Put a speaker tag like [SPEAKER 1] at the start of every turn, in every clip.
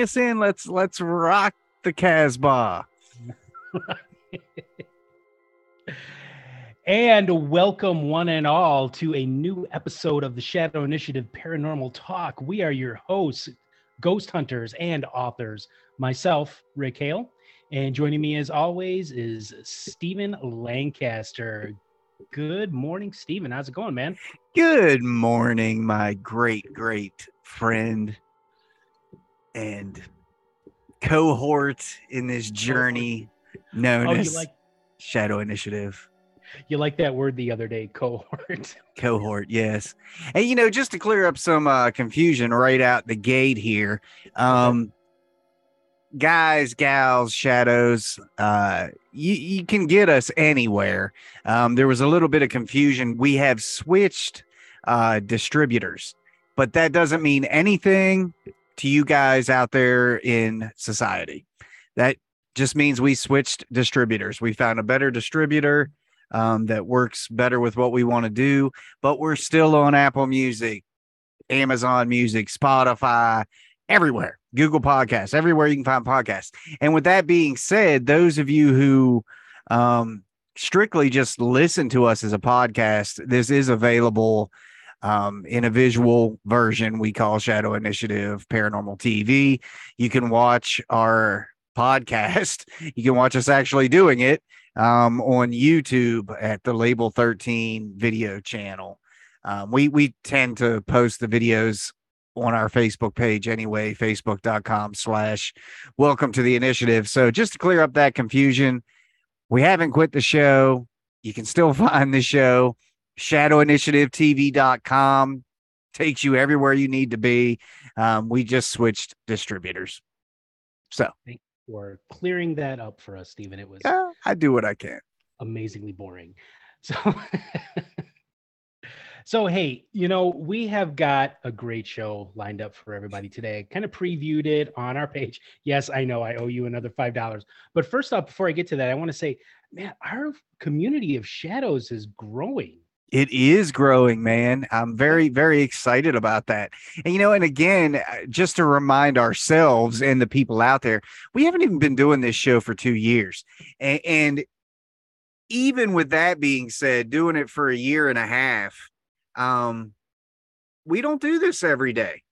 [SPEAKER 1] bring us in. Let's let's rock the Casbah.
[SPEAKER 2] and welcome one and all to a new episode of the Shadow Initiative Paranormal Talk. We are your hosts, ghost hunters and authors. Myself, Rick Hale, and joining me as always is Stephen Lancaster. Good morning, Stephen. How's it going, man?
[SPEAKER 1] Good morning, my great great friend and cohort in this journey known
[SPEAKER 2] Oh,
[SPEAKER 1] as
[SPEAKER 2] like
[SPEAKER 1] Shadow Initiative.
[SPEAKER 2] you like that word the other day, cohort.
[SPEAKER 1] Cohort, yes. And you know, just to clear up some uh, confusion right out the gate here, um, guys, gals, shadows, uh, you, you can get us anywhere. Um, there was a little bit of confusion. We have switched uh, distributors, but that doesn't mean anything to you guys out there in society. That just means we switched distributors. We found a better distributor um, that works better with what we want to do, but we're still on Apple Music, Amazon Music, Spotify, everywhere, Google Podcasts, everywhere you can find podcasts. And with that being said, those of you who um, strictly just listen to us as a podcast, this is available um, in a visual version we call Shadow Initiative Paranormal TV. You can watch our podcast. You can watch us actually doing it um, on YouTube at the Label 13 video channel. Um, we we tend to post the videos on our Facebook page anyway, facebook.com slash welcome to the initiative. So just to clear up that confusion, we haven't quit the show. You can still find the show. Shadowinitiativetv.com takes you everywhere you need to be. Um, we just switched distributors. So thank you
[SPEAKER 2] for clearing that up for us, Stephen. It was
[SPEAKER 1] uh, I do what I can.
[SPEAKER 2] amazingly boring. So So hey, you know, we have got a great show lined up for everybody today. Kind of previewed it on our page. Yes, I know I owe you another $5. But first off, before I get to that, I want to say, man, our community of shadows is growing.
[SPEAKER 1] It is growing, man. I'm very, very excited about that. And, you know, and again, uh, just to remind ourselves and the people out there, we haven't even been doing this show for two years. And, and even with that being said, doing it for a year and a half, um, we don't do this every day.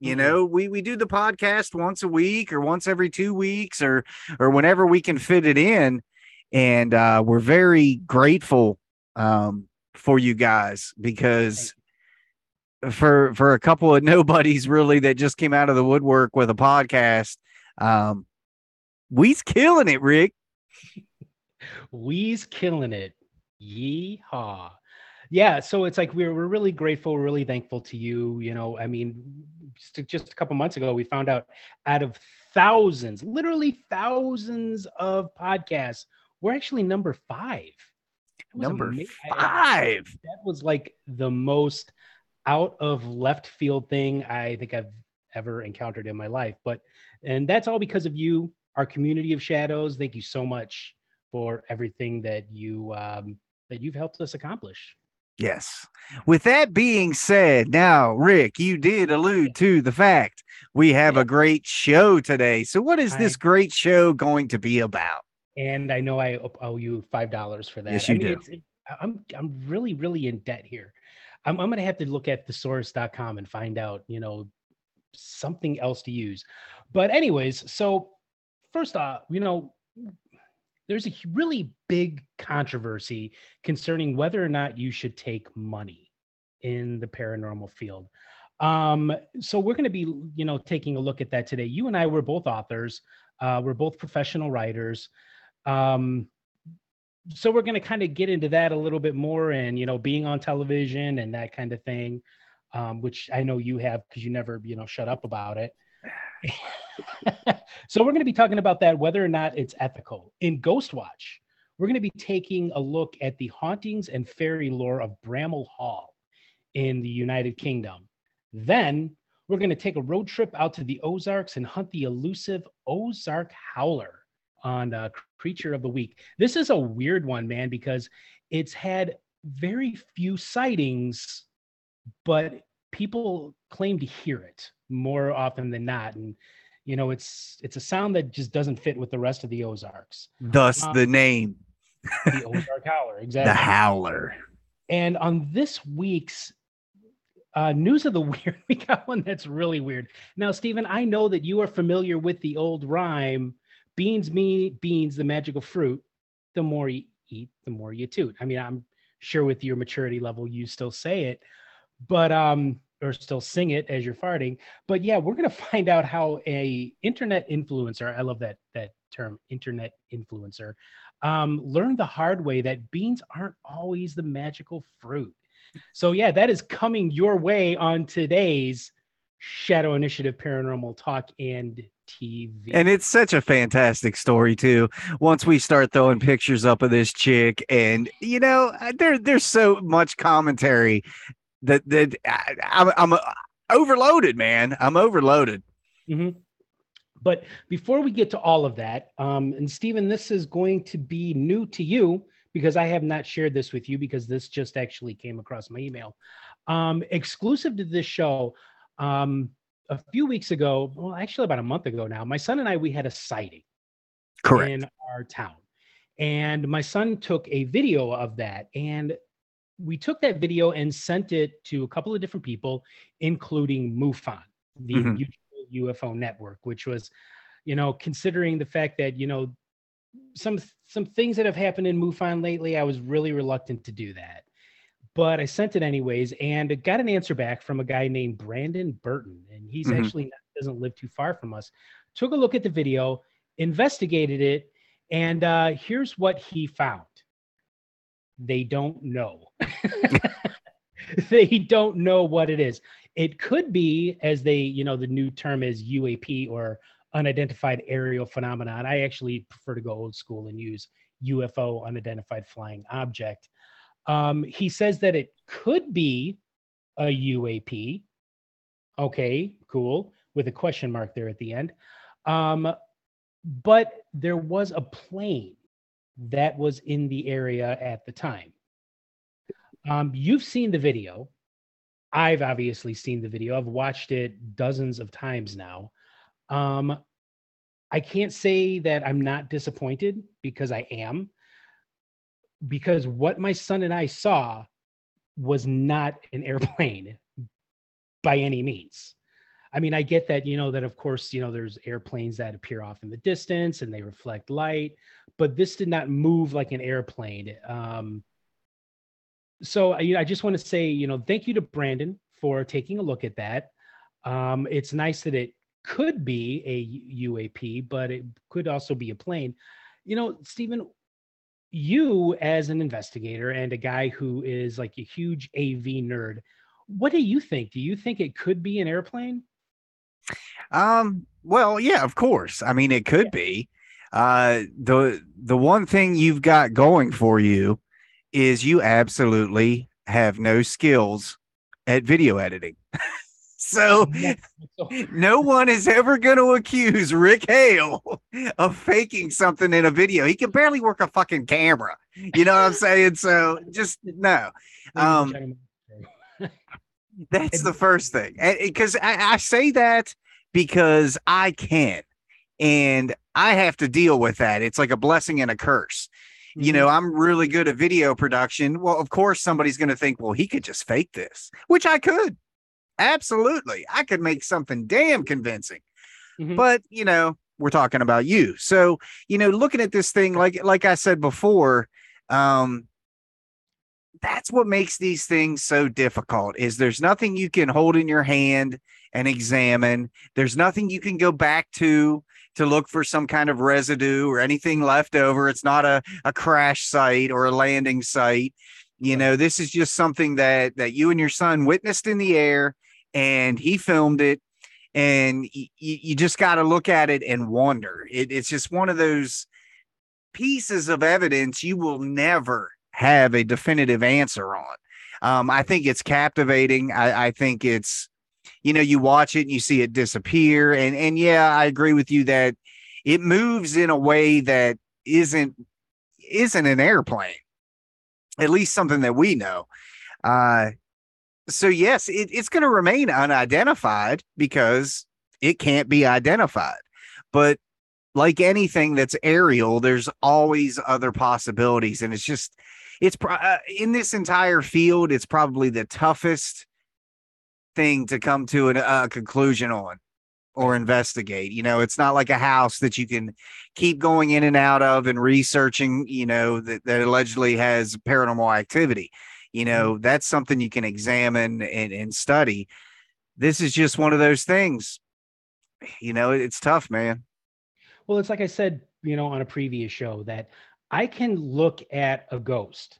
[SPEAKER 1] You
[SPEAKER 2] Mhm.
[SPEAKER 1] know, we we do the podcast once a week or once every two weeks or or whenever we can fit it in. And uh, we're very grateful um, for you guys because for for a couple of nobodies really that just came out of the woodwork with a podcast, um, we's killing it, Rick.
[SPEAKER 2] We's killing it. Yeehaw. Yeah, so it's like we're we're really grateful, really thankful to you. You know, I mean, just, just a couple months ago, we found out out of thousands, literally thousands of podcasts, we're actually number five.
[SPEAKER 1] Number
[SPEAKER 2] ama- I-
[SPEAKER 1] five.
[SPEAKER 2] that was like the most out of left field thing I think I've ever encountered in my life. But and that's all because of you, our community of shadows. Thank you so much for everything that you um, that you've helped us accomplish.
[SPEAKER 1] Yes. With that being said, now, Rick, you did allude to the fact we have a great show today. So, what is this great show going to be about?
[SPEAKER 2] And I know I owe- you five dollars for that.
[SPEAKER 1] Yes,
[SPEAKER 2] I
[SPEAKER 1] you
[SPEAKER 2] mean,
[SPEAKER 1] do.
[SPEAKER 2] It, I'm I'm really really in debt here. I'm I'm gonna have to look at thesaurus.com and find out you know something else to use. But anyways, so first off, you know, there's a really big controversy concerning whether or not you should take money in the paranormal field. Um, so we're going to be, you know, taking a look at that today. You and I were both authors. Uh, we're both professional writers. Um, so we're going to kind of get into that a little bit more and, you know, being on television and that kind of thing, um, which I know you have because you never, you know, shut up about it. so we're going to be talking about that, whether or not it's ethical. In Ghostwatch, we're going to be taking a look at the hauntings and fairy lore of Bramall Hall in the United Kingdom. Then we're going to take a road trip out to the Ozarks and hunt the elusive Ozark Howler on uh, Creature of the Week. This is a weird one, man, because it's had very few sightings, but people claim to hear it more often than not. And You know, it's it's a sound that just doesn't fit with the rest of the Ozarks.
[SPEAKER 1] Thus
[SPEAKER 2] Um,
[SPEAKER 1] the name,
[SPEAKER 2] The Ozark Howler, exactly.
[SPEAKER 1] the Howler.
[SPEAKER 2] And on this week's uh, news of the weird, we got one that's really weird. Now, Stephen, I know that you are familiar with the old rhyme: "Beans, me beans, the magical fruit. The more you eat, the more you toot." I mean, I'm sure with your maturity level, you still say it, but um, or still sing it as you're farting. But yeah, we're gonna find out how a internet influencer. I love that that term, internet influencer. Um, learned the hard way that beans aren't always the magical fruit. So yeah, that is coming your way on today's Shadow Initiative Paranormal Talk and TV.
[SPEAKER 1] And it's such a fantastic story too. Once we start throwing pictures up of this chick, and you know, uh, there there's so much commentary that that I, I'm, I'm uh, overloaded, man. I'm overloaded.
[SPEAKER 2] Mhm. But before we get to all of that, um, and Stephen, this is going to be new to you because I have not shared this with you because this just actually came across my email. Um, exclusive to this show, um, a few weeks ago, well, actually about a month ago now, my son and I we had a sighting
[SPEAKER 1] Correct.
[SPEAKER 2] in our town. And my son took a video of that. And we took that video and sent it to a couple of different people, including MUFON, the
[SPEAKER 1] Mhm.
[SPEAKER 2] UFO Network, which was, you know, considering the fact that, you know, some some things that have happened in MUFON lately, I was really reluctant to do that. But I sent it anyways and got an answer back from a guy named Brandon Burton. And he's
[SPEAKER 1] Mhm.
[SPEAKER 2] actually not, doesn't live too far from us. Took a look at the video, investigated it, and uh, here's what he found. They don't know. they don't know what it is. It could be, as they, you know, the new term is UAP or unidentified aerial phenomenon. I actually prefer to go old school and use UFO, unidentified flying object. Um, he says that it could be a UAP. Okay, cool. With a question mark there at the end. Um, but there was a plane that was in the area at the time. Um, you've seen the video. I've obviously seen the video. I've watched it dozens of times now. Um, I can't say that I'm not disappointed because I am, because what my son and I saw was not an airplane by any means. I mean, I get that, you know, that of course, you know, there's airplanes that appear off in the distance and they reflect light, but this did not move like an airplane. Um, so I, I just want to say, you know, thank you to Brandon for taking a look at that. Um, it's nice that it could be a UAP, but it could also be a plane. You know, Stephen, you as an investigator and a guy who is like a huge AV nerd, what do you think? Do you think it could be an airplane?
[SPEAKER 1] Um, well, yeah, of course. I mean, it could
[SPEAKER 2] Yeah.
[SPEAKER 1] be. Uh, the the one thing you've got going for you is you absolutely have no skills at video editing. so no one is ever going to accuse Rick Hale of faking something in a video. He can barely work a fucking camera. You know what I'm saying? So just no. Um, That's the first thing. Because I, I say that because I can. And I have to deal with that. It's like a blessing and a curse. You know, I'm really good at video production. Well, of course, somebody's going to think, well, he could just fake this, which I could. Absolutely. I could make something damn convincing.
[SPEAKER 2] Mhm.
[SPEAKER 1] But, you know, we're talking about you. So, you know, looking at this thing, like like I said before, um, that's what makes these things so difficult is there's nothing you can hold in your hand and examine there's nothing you can go back to to look for some kind of residue or anything left over it's not a, a crash site or a landing site you know this is just something that that you and your son witnessed in the air and he filmed it and y- y- you just got to look at it and wonder it, it's just one of those pieces of evidence you will never have a definitive answer on. Um, I think it's captivating. I, I think it's, you know, you watch it and you see it disappear. And and yeah, I agree with you that it moves in a way that isn't isn't an airplane. At least something that we know. Uh so yes, it, it's going to remain unidentified because it can't be identified. But like anything that's aerial, there's always other possibilities. And it's just, it's pro- uh, in this entire field, it's probably the toughest thing to come to a conclusion on or investigate. You know, it's not like a house that you can keep going in and out of and researching, you know, that, that allegedly has paranormal activity. You mm-hmm. know, that's something you can examine and, and study. This is just one of those things. You know, it's tough, man.
[SPEAKER 2] Well, it's like I said, you know, on a previous show that I can look at a ghost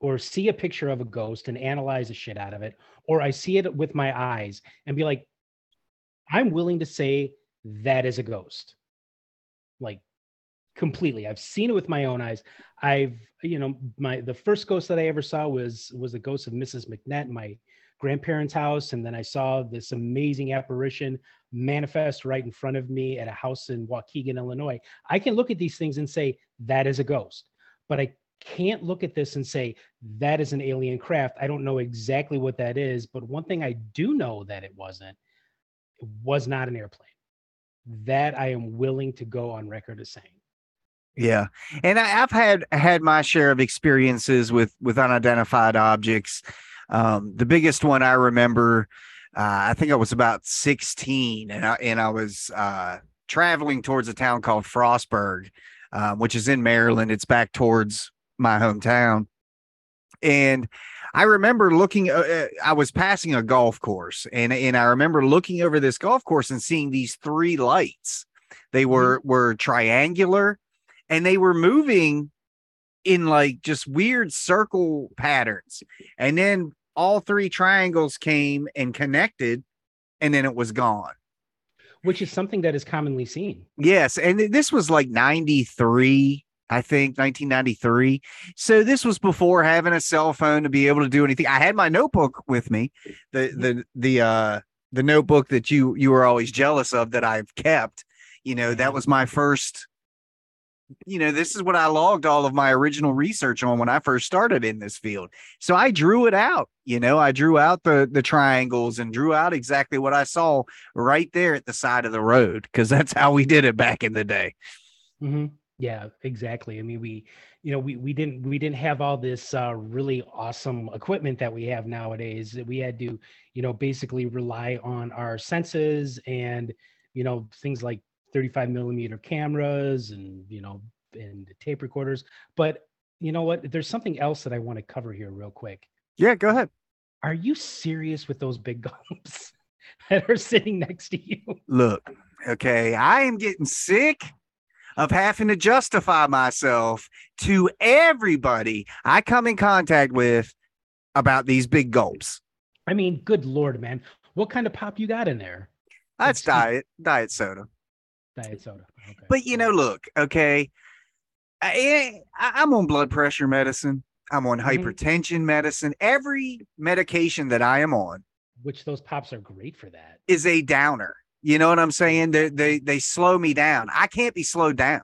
[SPEAKER 2] or see a picture of a ghost and analyze the shit out of it, or I see it with my eyes and be like, I'm willing to say that is a ghost. Like completely. I've seen it with my own eyes. I've, you know, my the first ghost that I ever saw was was the ghost of Mrs. McNett, in my grandparents' house, and then I saw this amazing apparition manifest right in front of me at a house in Waukegan, Illinois. I can look at these things and say that is a ghost, but I can't look at this and say that is an alien craft. I don't know exactly what that is, but one thing I do know that it wasn't, it was not an airplane. That I am willing to go on record as saying.
[SPEAKER 1] Yeah, and I, have had had my share of experiences with with unidentified objects. Um, the biggest one I remember, uh, I think I was about sixteen, and I and I was uh, traveling towards a town called Frostburg, um, which is in Maryland. It's back towards my hometown, and I remember looking. Uh, uh I was passing a golf course, and and I remember looking over this golf course and seeing these three lights. They mm-hmm. were were triangular and they were moving in like just weird circle patterns. And then all three triangles came and connected, and then it was gone.
[SPEAKER 2] Which is something that is commonly seen.
[SPEAKER 1] Yes. And this was like 93, I think, 1993. So this was before having a cell phone to be able to do anything. I had my notebook with me, the, the, the, uh, the notebook that you you were always jealous of that I've kept. You know, that was my first you know, this is what I logged all of my original research on when I first started in this field. So I drew it out, you know, I drew out the the triangles and drew out exactly what I saw right there at the side of the road because that's how we did it back in the day.
[SPEAKER 2] Mm-hmm. Yeah, exactly. I mean, we, you know, we we didn't we didn't have all this uh, really awesome equipment that we have nowadays. We had to, you know, basically rely on our senses and you know things like 35 millimeter cameras and you know and tape recorders. But you know what? There's something else that i want to cover here real quick.
[SPEAKER 1] Yeah go ahead.
[SPEAKER 2] Are you serious with those big gulps that are sitting next to you?
[SPEAKER 1] Look okay i am getting sick of having to justify myself to everybody i come in contact with about these big gulps
[SPEAKER 2] i mean good lord man. What kind of pop you got in there?
[SPEAKER 1] That's diet diet soda
[SPEAKER 2] Diet soda. Okay.
[SPEAKER 1] But you know, look, okay, I, I'm on blood pressure medicine. I'm on mm-hmm. hypertension medicine. Every medication that I am on,
[SPEAKER 2] which those pops are great for that,
[SPEAKER 1] is a downer. You know what I'm saying? They they they slow me down. I can't be slowed down.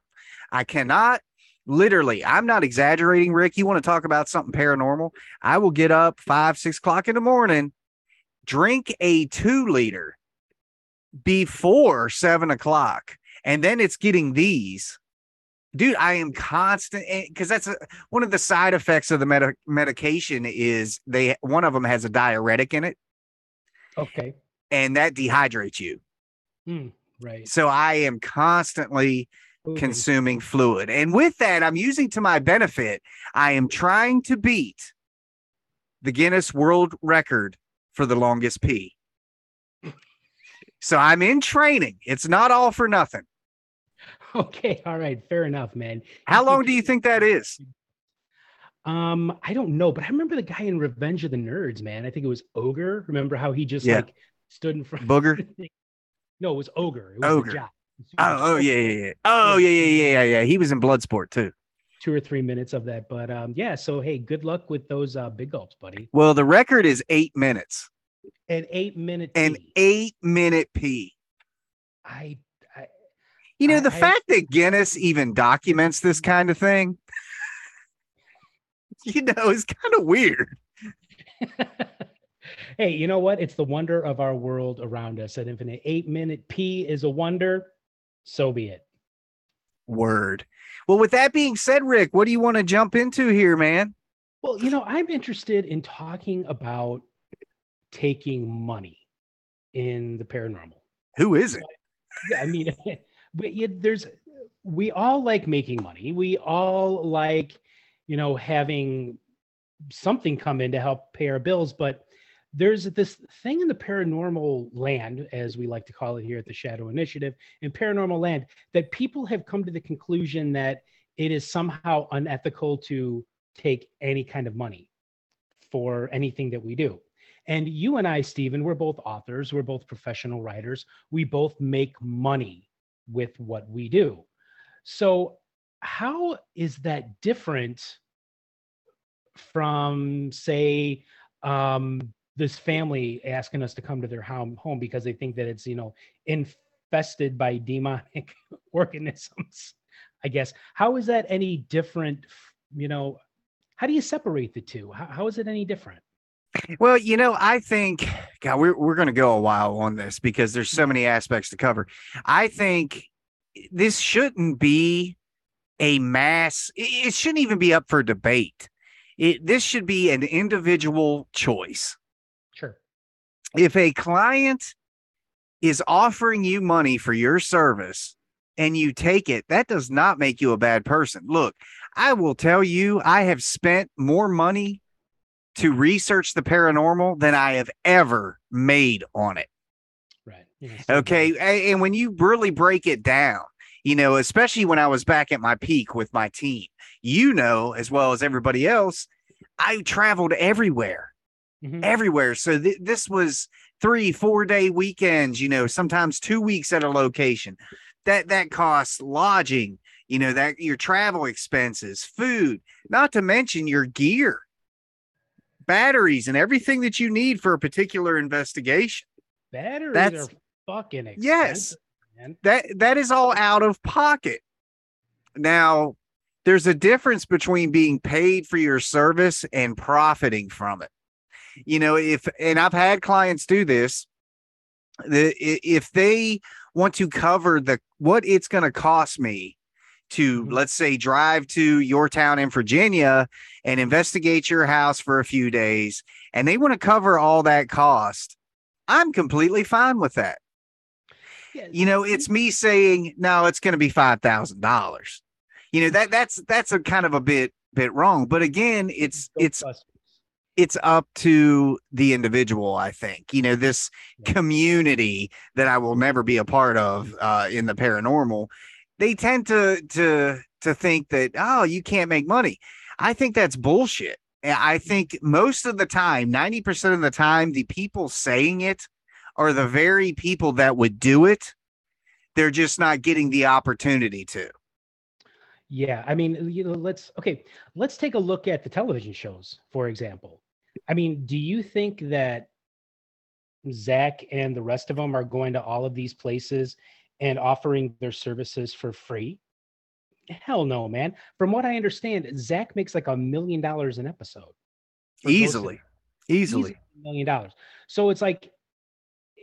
[SPEAKER 1] I cannot literally. I'm not exaggerating, Rick. You want to talk about something paranormal? I will get up five six o'clock in the morning, drink a two liter before seven o'clock, and then it's getting these. Dude, I am constant because eh, that's a, one of the side effects of the med- medication is they one of them has a diuretic in it.
[SPEAKER 2] Okay.
[SPEAKER 1] And that dehydrates you.
[SPEAKER 2] Mm, right.
[SPEAKER 1] So I am constantly Ooh. consuming fluid. And with that, I'm using to my benefit. I am trying to beat the Guinness World Record for the longest pee. So I'm in training. It's not all for nothing.
[SPEAKER 2] Okay, all right, fair enough, man.
[SPEAKER 1] How long do you think that is?
[SPEAKER 2] Um, I don't know, but I remember the guy in Revenge of the Nerds, man. I think it was Ogre. Remember how he just yeah. like stood in front
[SPEAKER 1] Booger?
[SPEAKER 2] no, it was Ogre. It was
[SPEAKER 1] Ogre. Oh, oh yeah, yeah, yeah. Oh yeah, yeah, yeah, yeah. He was in Bloodsport too.
[SPEAKER 2] Two or three minutes of that, but um, yeah. So hey, good luck with those uh, big gulps, buddy.
[SPEAKER 1] Well, the record is eight minutes.
[SPEAKER 2] An eight minute.
[SPEAKER 1] An eight minute.
[SPEAKER 2] I, I
[SPEAKER 1] you know, the I, fact that Guinness even documents this kind of thing, you know, is kind of weird.
[SPEAKER 2] hey, you know what? It's the wonder of our world around us at Infinite. Eight minute pee is a wonder. So be it.
[SPEAKER 1] Word. Well, with that being said, Rick, what do you want to jump into here, man?
[SPEAKER 2] Well, you know, I'm interested in talking about taking money in the paranormal.
[SPEAKER 1] Who is it?
[SPEAKER 2] Yeah, I mean, yeah, there's we all like making money. We all like, you know, having something come in to help pay our bills, but there's this thing in the paranormal land, as we like to call it here at the Shadow Initiative, in paranormal land, that people have come to the conclusion that it is somehow unethical to take any kind of money for anything that we do. And you and I, Stephen, we're both authors, we're both professional writers, we both make money with what we do. So, how is that different from, say, um, this family asking us to come to their home, because they think that it's, you know, infested by demonic organisms? I guess. How is that any different? You know, how do you separate the two? How, how is it any different?
[SPEAKER 1] Well, you know, I think, God, we're, we're going to go a while on this because there's so many aspects to cover. I think this shouldn't be a mass it shouldn't even be up for debate. It this should be an individual choice.
[SPEAKER 2] Sure.
[SPEAKER 1] If a client is offering you money for your service and you take it that does not make you a bad person. Look i will tell you i have spent more money to research the paranormal than i have ever made on it
[SPEAKER 2] right
[SPEAKER 1] yeah, okay and when you really break it down you know, especially when I was back at my peak with my team. You know, as well as everybody else, I traveled everywhere, mm-hmm. everywhere. So th- this was three, four day weekends, you know, sometimes two weeks at a location. That that costs lodging, you know, that your travel expenses, food, not to mention your gear, batteries, and everything that you need for a particular investigation.
[SPEAKER 2] Batteries That's, are fucking expensive.
[SPEAKER 1] Yes man. That that is all out of pocket. Now, there's a difference between being paid for your service and profiting from it. You know, if and I've had clients do this, the if they want to cover the what it's going to cost me to mm-hmm. let's say drive to your town in Virginia and investigate your house for a few days and they want to cover all that cost, I'm completely fine with that. You know, it's me saying, no, it's going to be $5,000. You know, that that's, that's a kind of a bit, bit wrong. But again, it's, it's, it's up to the individual, I think. You know, this community that I will never be a part of uh, in the paranormal, they tend to to to think that oh, you can't make money. I think that's bullshit. I think most of the time, 90% of the time, the people saying it are the very people that would do it. They're just not getting the opportunity to.
[SPEAKER 2] Yeah, I mean, you know, let's okay, let's take a look at the television shows, for example. I mean, do you think that Zak and the rest of them are going to all of these places and offering their services for free? Hell no, man. From what I understand, Zak makes like a million dollars an episode.
[SPEAKER 1] Easily. Easily.
[SPEAKER 2] A million dollars. So it's like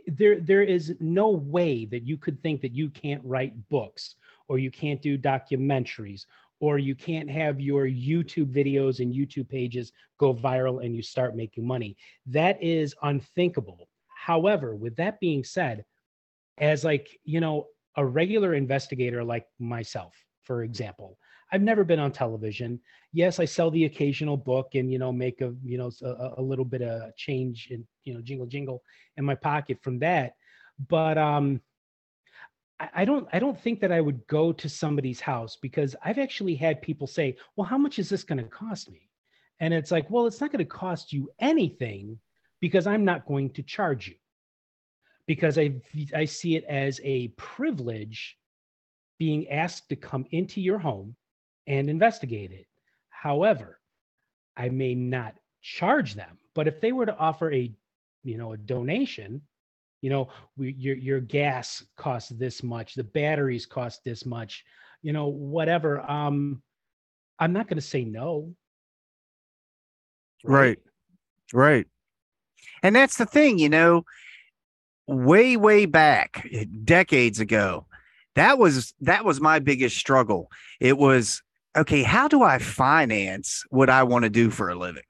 [SPEAKER 2] there there is no way that you could think that you can't write books or you can't do documentaries or you can't have your YouTube videos and YouTube pages go viral and you start making money. That is unthinkable. However, with that being said, as like, you know, a regular investigator like myself, for example, I've never been on television. Yes, I sell the occasional book and you know make a you know a, a little bit of change in you know jingle jingle in my pocket from that. But um, I, I don't I don't think that I would go to somebody's house because I've actually had people say, "Well, how much is this going to cost me?" And it's like, well, it's not going to cost you anything because I'm not going to charge you because I I see it as a privilege being asked to come into your home and investigate it. However, I may not charge them, but if they were to offer a, you know, a donation, you know, we, your your gas costs this much, the batteries cost this much, you know, whatever. Um, I'm not going to say no.
[SPEAKER 1] Right. right. And that's the thing, you know, way, way back, eh, decades ago, that was that was my biggest struggle. It was okay, how do I finance what I want to do for a living?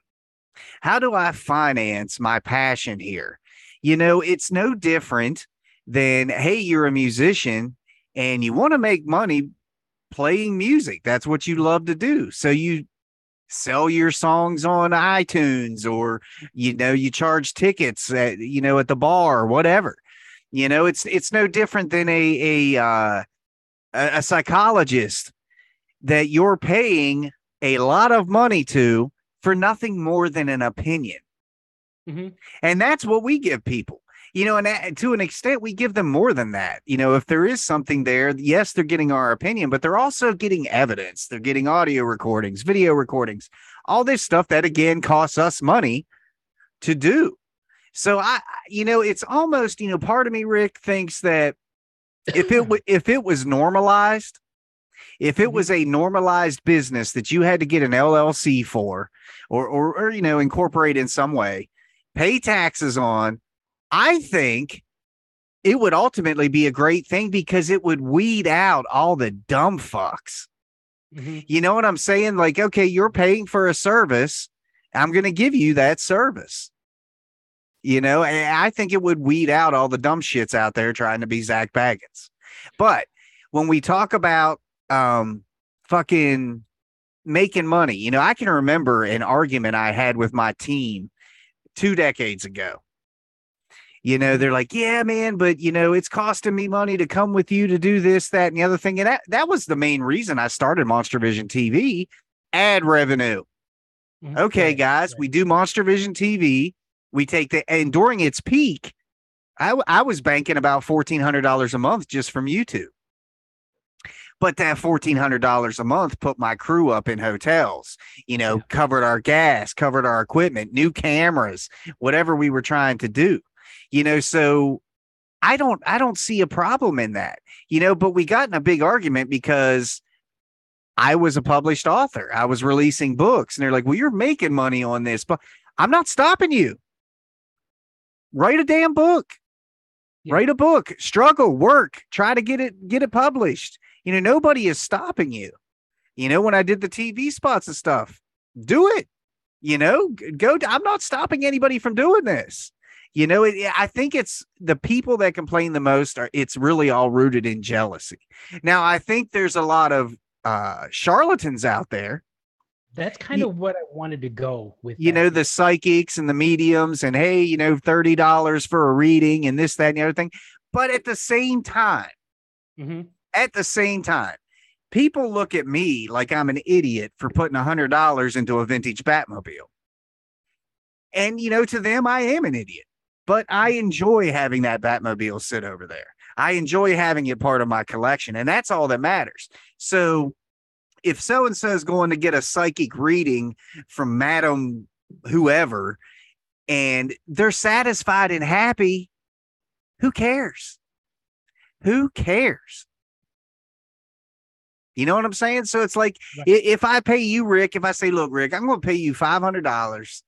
[SPEAKER 1] How do I finance my passion here? You know, it's no different than hey, you're a musician and you want to make money playing music. That's what you love to do. So you sell your songs on iTunes or you know you charge tickets at you know at the bar or whatever. You know, it's it's no different than a a uh, a psychologist that you're paying a lot of money to for nothing more than an opinion. Mm-hmm. And that's what we give people you know, and to an extent, we give them more than that. You know, if there is something there, yes, they're getting our opinion, but they're also getting evidence. They're getting audio recordings, video recordings, all this stuff that again costs us money to do. So I, you know, it's almost, you know, part of me, Rick, thinks that if it if it was normalized, if it mm-hmm. was a normalized business that you had to get an LLC for, or or, or you know, incorporate in some way, pay taxes on, I think it would ultimately be a great thing because it would weed out all the dumb fucks. Mm-hmm. You know what I'm saying? Like, okay, you're paying for a service. I'm going to give you that service. You know, and I think it would weed out all the dumb shits out there trying to be Zak Bagans. But when we talk about um fucking making money, you know, I can remember an argument I had with my team two decades ago you know they're like yeah man but you know it's costing me money to come with you to do this that and the other thing and that that was the main reason i started monster vision tv ad revenue mm-hmm. okay guys right. we do monster vision tv we take the and during its peak i, I was banking about $1400 a month just from youtube but that $1400 a month put my crew up in hotels you know yeah. covered our gas covered our equipment new cameras whatever we were trying to do you know, so I don't I don't see a problem in that. You know, but we got in a big argument because I was a published author. I was releasing books and they're like, "Well, you're making money on this." But I'm not stopping you. Write a damn book. Yeah. Write a book. Struggle, work, try to get it get it published. You know, nobody is stopping you. You know, when I did the TV spots and stuff, do it. You know, go. I'm not stopping anybody from doing this. You know, it, I think it's the people that complain the most are it's really all rooted in jealousy. Now, I think there's a lot of uh, charlatans out there.
[SPEAKER 2] That's kind you, of what I wanted to go with.
[SPEAKER 1] You that. know, the psychics and the mediums, and hey, you know, $30 for a reading and this, that, and the other thing. But at the same time, mm-hmm. at the same time, people look at me like I'm an idiot for putting a $100 into a vintage Batmobile. And, you know, to them, I am an idiot but I enjoy having that Batmobile sit over there. I enjoy having it part of my collection, and that's all that matters. So, if so and so is going to get a psychic reading from Madam whoever, and they're satisfied and happy, who cares? Who cares? You know what I'm saying? So it's like right. if I pay you, Rick, if I say, look, Rick, I'm going to pay you $500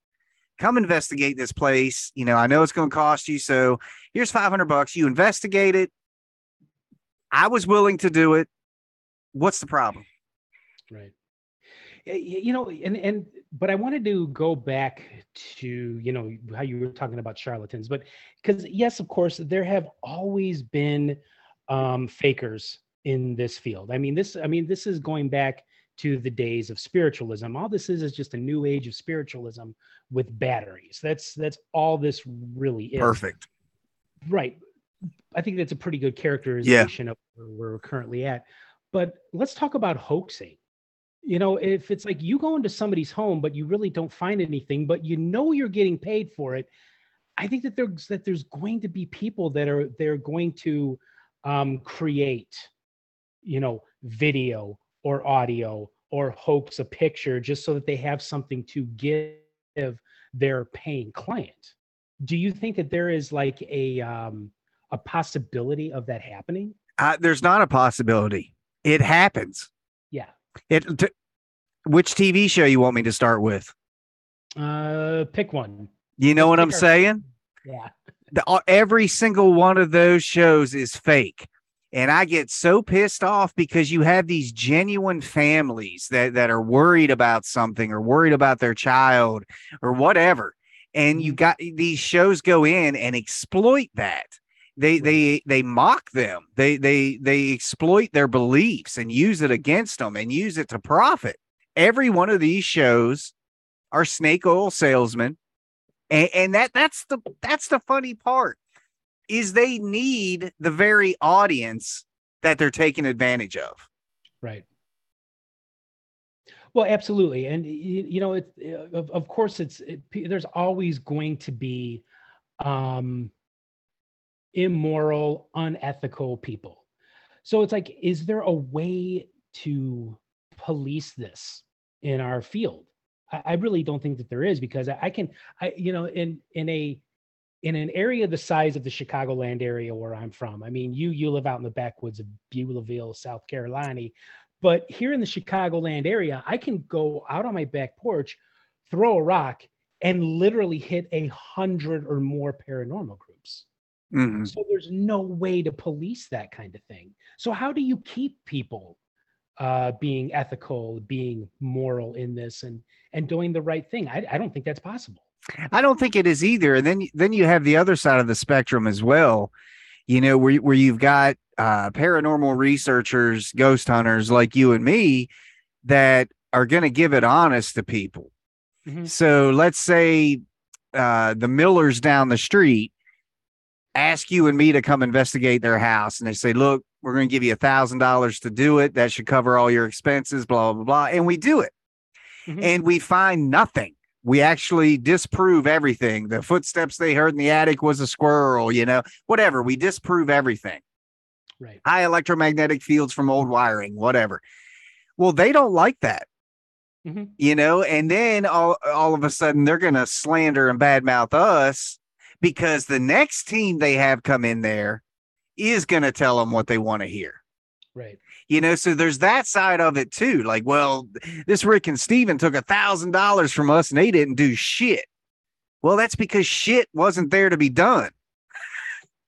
[SPEAKER 1] come investigate this place. You know, I know it's going to cost you. So here's 500 bucks. You investigate it. I was willing to do it. What's the problem?
[SPEAKER 2] Right. You know, and, and, but I wanted to go back to, you know, how you were talking about charlatans, but because, yes, of course, there have always been um, fakers in this field. I mean, this, I mean, this is going back to the days of spiritualism. All this is is just a new age of spiritualism with batteries. That's that's all this really is.
[SPEAKER 1] Perfect.
[SPEAKER 2] Right. I think that's a pretty good characterization yeah. of where we're currently at. But let's talk about hoaxing. You know, if it's like you go into somebody's home, but you really don't find anything, but you know you're getting paid for it, I think that there's that there's going to be people that are they're going to um, create, you know, video or audio or hoax a picture just so that they have something to give their paying client. Do you think that there is like a um, a possibility of that happening?
[SPEAKER 1] Uh, there's not a possibility. It happens.
[SPEAKER 2] Yeah.
[SPEAKER 1] It. T- which TV show you want me to start with?
[SPEAKER 2] Uh, pick one.
[SPEAKER 1] You know what I'm saying?
[SPEAKER 2] Yeah.
[SPEAKER 1] the, uh, every single one of those shows is fake. And I get so pissed off because you have these genuine families that, that are worried about something or worried about their child or whatever. And you mm-hmm. got these shows go in and exploit that. They they they mock them. They they they exploit their beliefs and use it against them and use it to profit. Every one of these shows are snake oil salesmen and, and that that's the that's the funny part is they need the very audience that they're taking advantage of
[SPEAKER 2] Right. Well, absolutely, and you, know, it, uh, of, of course, it's it, there's always going to be um, immoral, unethical people. So it's like, is there a way to police this in our field? I, I really don't think that there is because I, I can, I you know, in in a in an area the size of the Chicagoland area where I'm from. I mean, you you live out in the backwoods of Beulahville, South Carolina, but here in the Chicagoland area, I can go out on my back porch, throw a rock, and literally hit a hundred or more paranormal groups.
[SPEAKER 1] Mhm.
[SPEAKER 2] So there's no way to police that kind of thing. So how do you keep people uh, being ethical, being moral in this, and and doing the right thing? I, I don't think that's possible.
[SPEAKER 1] I don't think it is either. And then then you have the other side of the spectrum as well you know where, where you've got uh, paranormal researchers ghost hunters like you and me that are going to give it honest to people.
[SPEAKER 2] Mhm.
[SPEAKER 1] so let's say uh, the millers down the street ask you and me to come investigate their house and they say look we're going to give you a thousand dollars to do it. That should cover all your expenses blah blah blah. And we do it.
[SPEAKER 2] Mhm.
[SPEAKER 1] and we find nothing we actually disprove everything the footsteps they heard in the attic was a squirrel you know whatever we disprove everything
[SPEAKER 2] Right.
[SPEAKER 1] high electromagnetic fields from old wiring whatever well they don't like that
[SPEAKER 2] Mhm.
[SPEAKER 1] you know and then all, all of a sudden they're going to slander and badmouth us because the next team they have come in there is going to tell them what they want to hear
[SPEAKER 2] Right.
[SPEAKER 1] You know so there's that side of it too like well this rick and Stephen took a thousand dollars from us and they didn't do shit. Well that's because shit wasn't there to be done.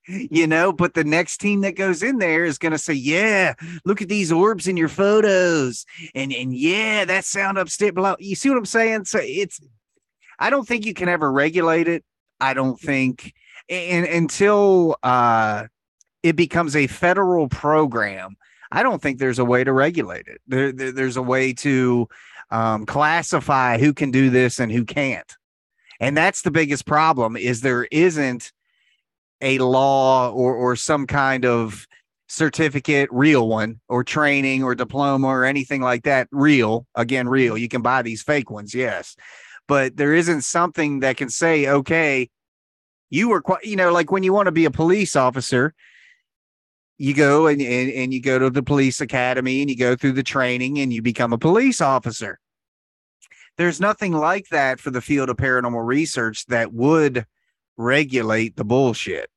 [SPEAKER 1] You know but the next team that goes in there is going to say yeah look at these orbs in your photos. And and yeah that sound upstairs below you see what i'm saying? So it's i don't think you can ever regulate it. I don't think and until uh it becomes a federal program I don't think there's a way to regulate it. There, there- there's a way to um, classify who can do this and who can't, and that's the biggest problem. Is there isn't a law or or some kind of certificate, real one, or training or diploma or anything like that. Real, again, real. You can buy these fake ones, yes, but there isn't something that can say, okay, you were quite, you know, like when you want to be a police officer you go and, and and you go to the police academy and you go through the training and you become a police officer. There's nothing like that for the field of paranormal research that would regulate the bullshit.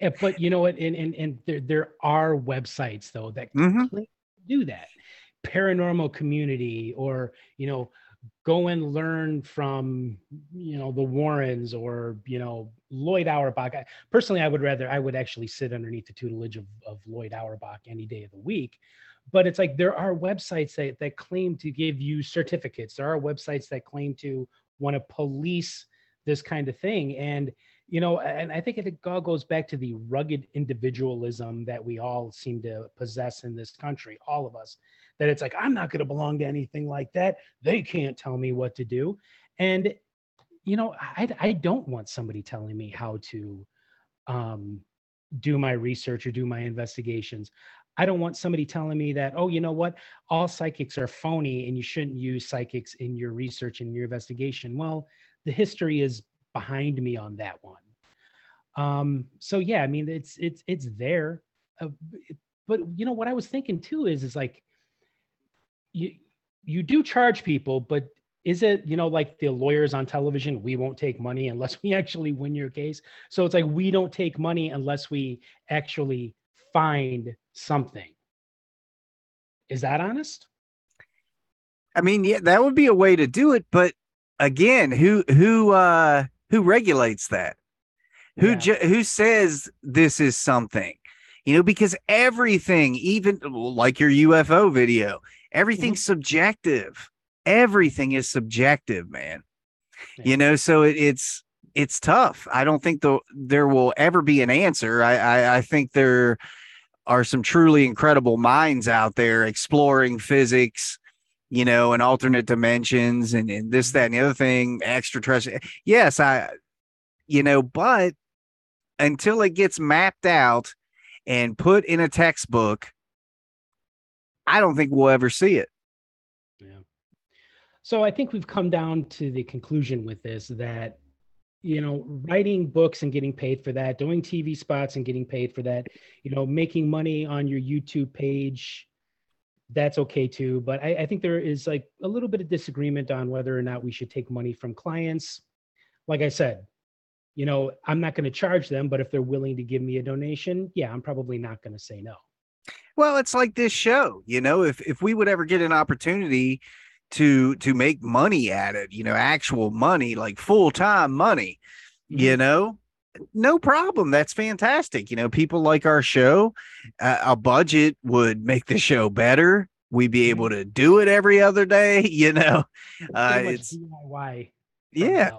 [SPEAKER 2] Yeah, but you know what? And and, and there, there are websites though that
[SPEAKER 1] Mhm.
[SPEAKER 2] do that. Paranormal community, or you know, go and learn from you know the Warrens or you know Lloyd Auerbach. I, personally, I would rather I would actually sit underneath the tutelage of, of Lloyd Auerbach any day of the week. But it's like there are websites that, that claim to give you certificates. There are websites that claim to want to police this kind of thing. And you know, and I think it all goes back to the rugged individualism that we all seem to possess in this country, all of us. That it's like, I'm not going to belong to anything like that. They can't tell me what to do. And, you know, I, I don't want somebody telling me how to um, do my research or do my investigations. I don't want somebody telling me that, oh, you know what, all psychics are phony and you shouldn't use psychics in your research and your investigation. Well, the history is behind me on that one. Um, so yeah, I mean, it's it's it's there. Uh, but you know what I was thinking too is is like you you do charge people, but is it you know like the lawyers on television? We won't take money unless we actually win your case. So it's like we don't take money unless we actually find something. Is that honest?
[SPEAKER 1] I mean, yeah, that would be a way to do it, but again, who who uh Who regulates that? Who
[SPEAKER 2] Yeah.
[SPEAKER 1] ju- who says this is something? You know, because everything, even like your UFO video, everything's
[SPEAKER 2] Mm-hmm.
[SPEAKER 1] subjective. Everything is subjective, man.
[SPEAKER 2] Yeah.
[SPEAKER 1] You know, so it, it's it's tough. I don't think the, there will ever be an answer. I, I I think there are some truly incredible minds out there exploring physics, you know, and alternate dimensions and, and this, that, and the other thing, extraterrestrial. Yes, I, you know, but until it gets mapped out and put in a textbook, I don't think we'll ever see it.
[SPEAKER 2] So I think we've come down to the conclusion with this that, you know, writing books and getting paid for that, doing TV spots and getting paid for that, you know, making money on your YouTube page, that's okay too. But I, I think there is like a little bit of disagreement on whether or not we should take money from clients. Like I said, you know, I'm not going to charge them, but if they're willing to give me a donation, yeah, I'm probably not going to say no.
[SPEAKER 1] Well, it's like this show, you know, if if we would ever get an opportunity to to make money at it, you know, actual money, like full-time money, you know, no problem. That's fantastic. You know, people like our show. Uh, a budget would make the show better. We'd be able to do it every other day, you know. Uh, it's
[SPEAKER 2] DIY.
[SPEAKER 1] yeah.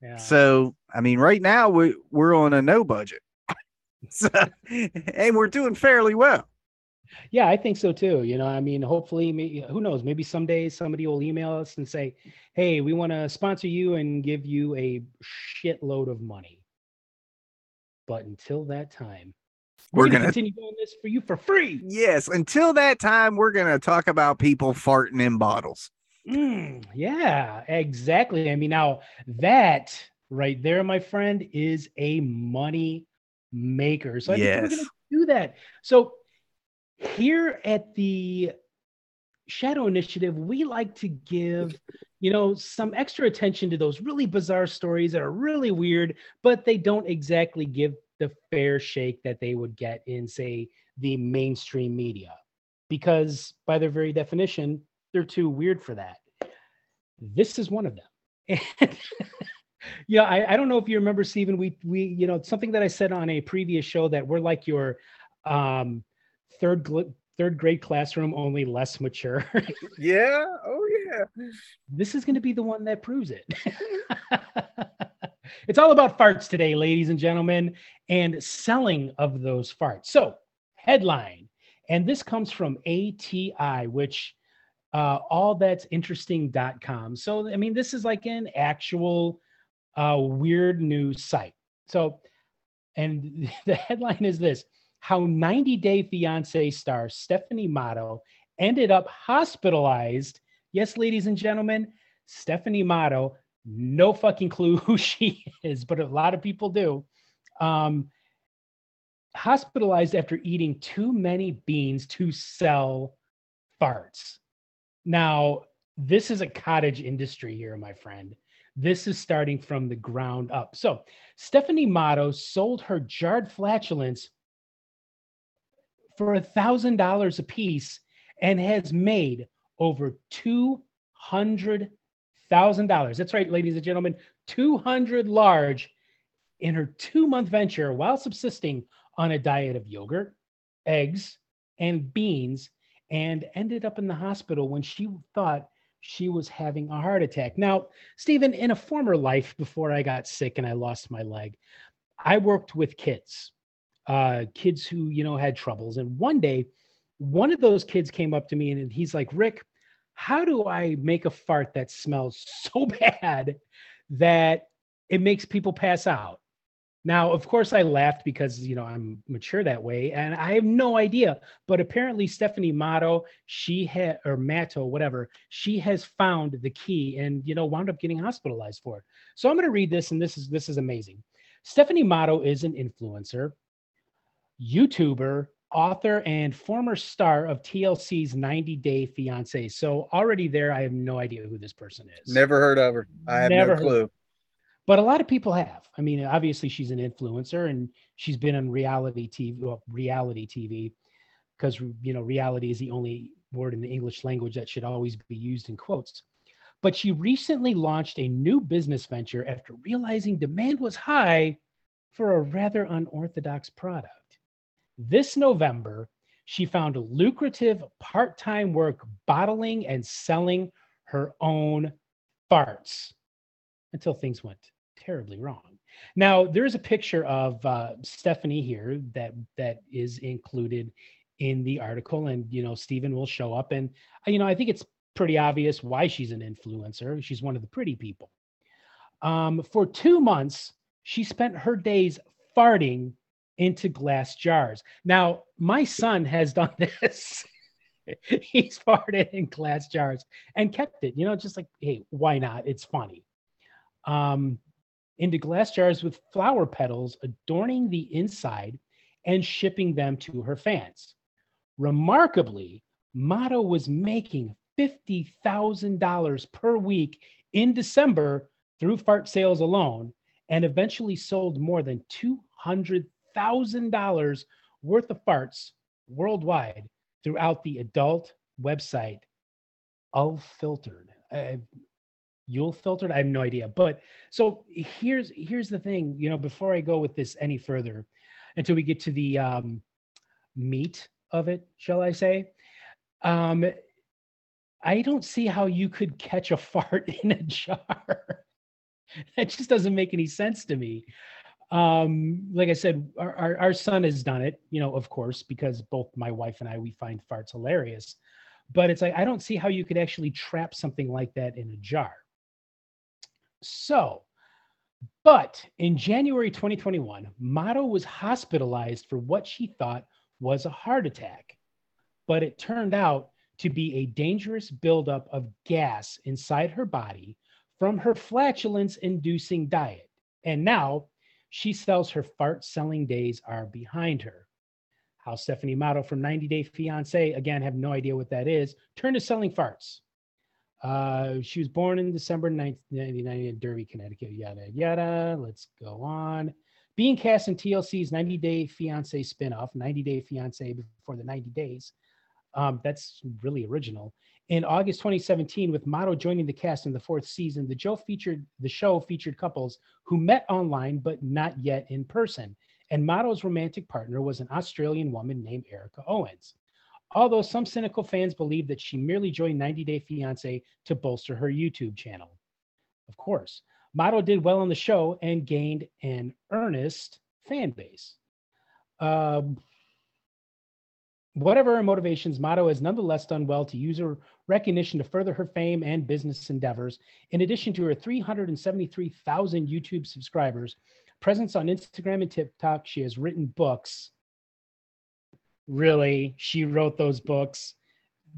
[SPEAKER 2] Yeah.
[SPEAKER 1] So, I mean, right now we we're on a no budget. so, and we're doing fairly well.
[SPEAKER 2] Yeah, I think so too. You know, I mean, hopefully, maybe, who knows? Maybe someday somebody will email us and say, "Hey, we want to sponsor you and give you a shitload of money." But until that time,
[SPEAKER 1] We're
[SPEAKER 2] gonna,
[SPEAKER 1] gonna
[SPEAKER 2] continue doing this for you for free.
[SPEAKER 1] Yes, until that time, we're going to talk about people farting in bottles.
[SPEAKER 2] Mm, yeah, exactly. I mean, now that right there, my friend, is a money maker. So I think we're
[SPEAKER 1] Yes.
[SPEAKER 2] to do that. So here at the Shadow Initiative, we like to give, you know, some extra attention to those really bizarre stories that are really weird, but they don't exactly give the fair shake that they would get in, say, the mainstream media. Because by their very definition, they're too weird for that. This is one of them. Yeah, I, I don't know if you remember, Stephen. We we you know something that I said on a previous show that we're like your um, third gl- third grade classroom, only less mature.
[SPEAKER 1] Yeah. Oh, yeah.
[SPEAKER 2] this is going to be the one that proves it. it's all about farts today, ladies and gentlemen, and selling of those farts. So, headline, and this comes from ATI, which uh, all that's interesting.com. So, I mean, this is like an actual uh, weird news site. So, and the headline is this How 90 Day Fiance star Stephanie Motto ended up hospitalized. Yes, ladies and gentlemen, Stephanie Motto, no fucking clue who she is, but a lot of people do. Um, hospitalized after eating too many beans to sell farts. Now, this is a cottage industry here, my friend. This is starting from the ground up. So, Stephanie Motto sold her jarred flatulence for a thousand dollars a piece and has made over two hundred thousand dollars. That's right, ladies and gentlemen, two hundred large in her two-month venture while subsisting on a diet of yogurt, eggs, and beans, and ended up in the hospital when she thought she was having a heart attack. Now, Stephen, in a former life before I got sick and I lost my leg, I worked with kids, uh, kids who, you know, had troubles. And one day, one of those kids came up to me and he's like, Rick, how do I make a fart that smells so bad that it makes people pass out? Now, of course, I laughed because you know I'm mature that way, and I have no idea. But apparently, Stephanie Motto, she had or Matto, whatever, she has found the key, and you know wound up getting hospitalized for it. So I'm going to read this, and this is this is amazing. Stephanie Motto is an influencer, YouTuber, author, and former star of TLC's 90 Day Fiance. So already there, I have no idea who this person is.
[SPEAKER 1] Never heard of her. I have
[SPEAKER 2] Never
[SPEAKER 1] no clue.
[SPEAKER 2] but a lot of people have. I mean, obviously she's an influencer and she's been on reality TV, well, reality TV, because you know reality is the only word in the English language that should always be used in quotes. but she recently launched a new business venture after realizing demand was high for a rather unorthodox product. This November, she found lucrative part time work bottling and selling her own farts until things went terribly wrong. Now, there's a picture of uh, Stephanie here that that is included in the article, and you know, Stephen will show up, and you know, I think it's pretty obvious why she's an influencer. She's one of the pretty people. Um, for two months, she spent her days farting into glass jars. Now, my son has done this. He's farted in glass jars and kept it, you know, just like, hey, why not? It's funny. Um, into glass jars with flower petals adorning the inside and shipping them to her fans. Remarkably, Motto was making $50,000 per week in December through fart sales alone and eventually sold more than $200,000 worth of farts worldwide throughout the adult website Unfiltered. Uh, Yule filtered. I have no idea. But so here's here's the thing. You know, before I go with this any further, until we get to the um, meat of it, shall I say? Um, I don't see how you could catch a fart in a jar. that just doesn't make any sense to me. Um, like I said, our, our, our son has done it, you know, of course, because both my wife and I we find farts hilarious. But it's like I don't see how you could actually trap something like that in a jar. So, but in January 2021, Motto was hospitalized for what she thought was a heart attack. But it turned out to be a dangerous buildup of gas inside her body from her flatulence inducing diet. And now she sells her fart selling days are behind her. How Stephanie Motto from 90 Day Fiance, again, have no idea what that is, turned to selling farts. Uh, she was born in December 1999 in Derby, Connecticut, yada, yada. Let's go on. Being cast in TLC's 90 Day Fiance spinoff, 90 Day Fiance before the 90 days. Um, that's really original. In August 2017, with Motto joining the cast in the fourth season, the show featured the show featured couples who met online but not yet in person. And Motto's romantic partner was an Australian woman named Erica Owens. Although some cynical fans believe that she merely joined 90 Day Fiance to bolster her YouTube channel. Of course, Motto did well on the show and gained an earnest fan base. Um, Whatever her motivations, Motto has nonetheless done well to use her recognition to further her fame and business endeavors. In addition to her 373,000 YouTube subscribers, presence on Instagram and TikTok, she has written books. Really? She wrote those books?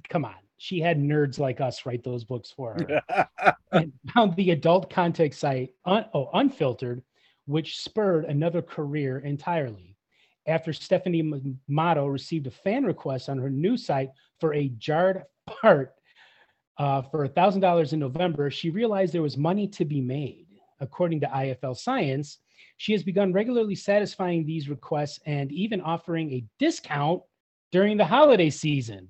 [SPEAKER 2] Come on. She had nerds like us write those books for her. and found the adult content site, un- oh, Unfiltered, which spurred another career entirely after Stephanie Motto received a fan request on her new site for a jarred part uh, for $1,000 in November, she realized there was money to be made. According to IFL Science, she has begun regularly satisfying these requests and even offering a discount during the holiday season.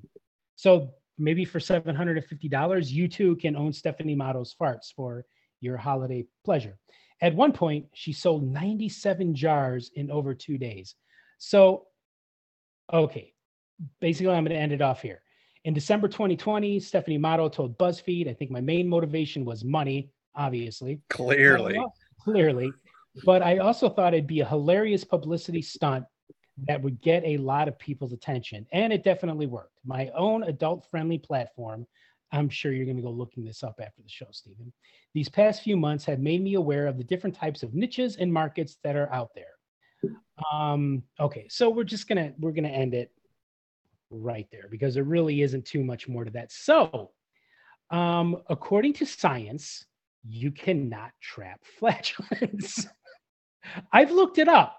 [SPEAKER 2] So maybe for $750, you too can own Stephanie Motto's farts for your holiday pleasure. At one point, she sold 97 jars in over two days. So, okay, basically, I'm going to end it off here. In December 2020, Stephanie Motto told BuzzFeed, I think my main motivation was money, obviously.
[SPEAKER 1] Clearly.
[SPEAKER 2] But clearly. But I also thought it'd be a hilarious publicity stunt that would get a lot of people's attention. And it definitely worked. My own adult friendly platform. I'm sure you're going to go looking this up after the show, Stephen. These past few months have made me aware of the different types of niches and markets that are out there. Um, okay, so we're just gonna we're gonna end it right there because there really isn't too much more to that. So, um, according to science, you cannot trap flatulence. I've looked it up.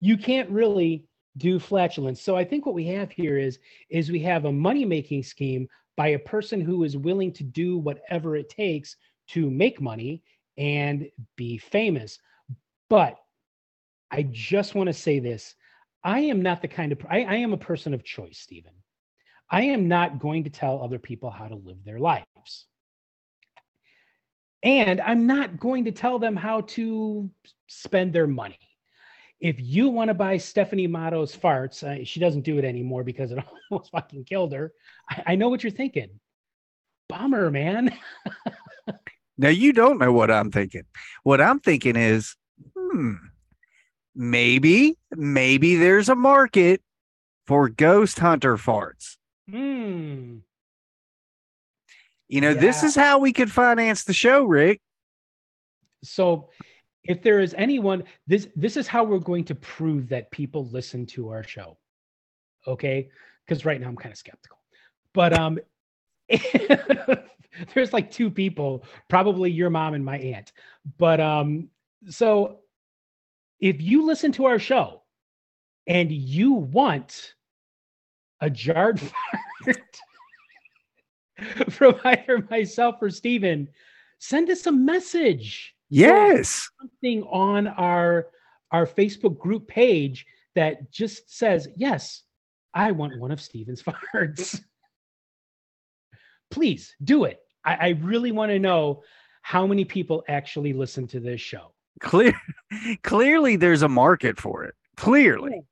[SPEAKER 2] You can't really do flatulence. So I think what we have here is is we have a money making scheme by a person who is willing to do whatever it takes to make money and be famous. But I just want to say this. I am not the kind of I, I am a person of choice, Stephen. I am not going to tell other people how to live their lives. And I'm not going to tell them how to spend their money. If you want to buy Stephanie Matto's farts, uh, she doesn't do it anymore because it almost fucking killed her. I, I know what you're thinking. Bummer, man.
[SPEAKER 1] Now you don't know what I'm thinking. What I'm thinking is, hmm, maybe, maybe there's a market for ghost hunter farts.
[SPEAKER 2] Hmm.
[SPEAKER 1] You know, this is how we could finance the show, Rick.
[SPEAKER 2] So if there is anyone, this this is how we're going to prove that people listen to our show. Okay? Because right now I'm kind of skeptical. But um there's like two people, probably your mom and my aunt. But um, so if you listen to our show and you want a jarred fart from either myself or Stephen, send us a message
[SPEAKER 1] Yes.
[SPEAKER 2] something on our our Facebook group page that just says, "Yes, I want one of Stephen's farts." Please do it. I, I really want to know how many people actually listen to this show.
[SPEAKER 1] Clear clearly there's a market for it. Clearly.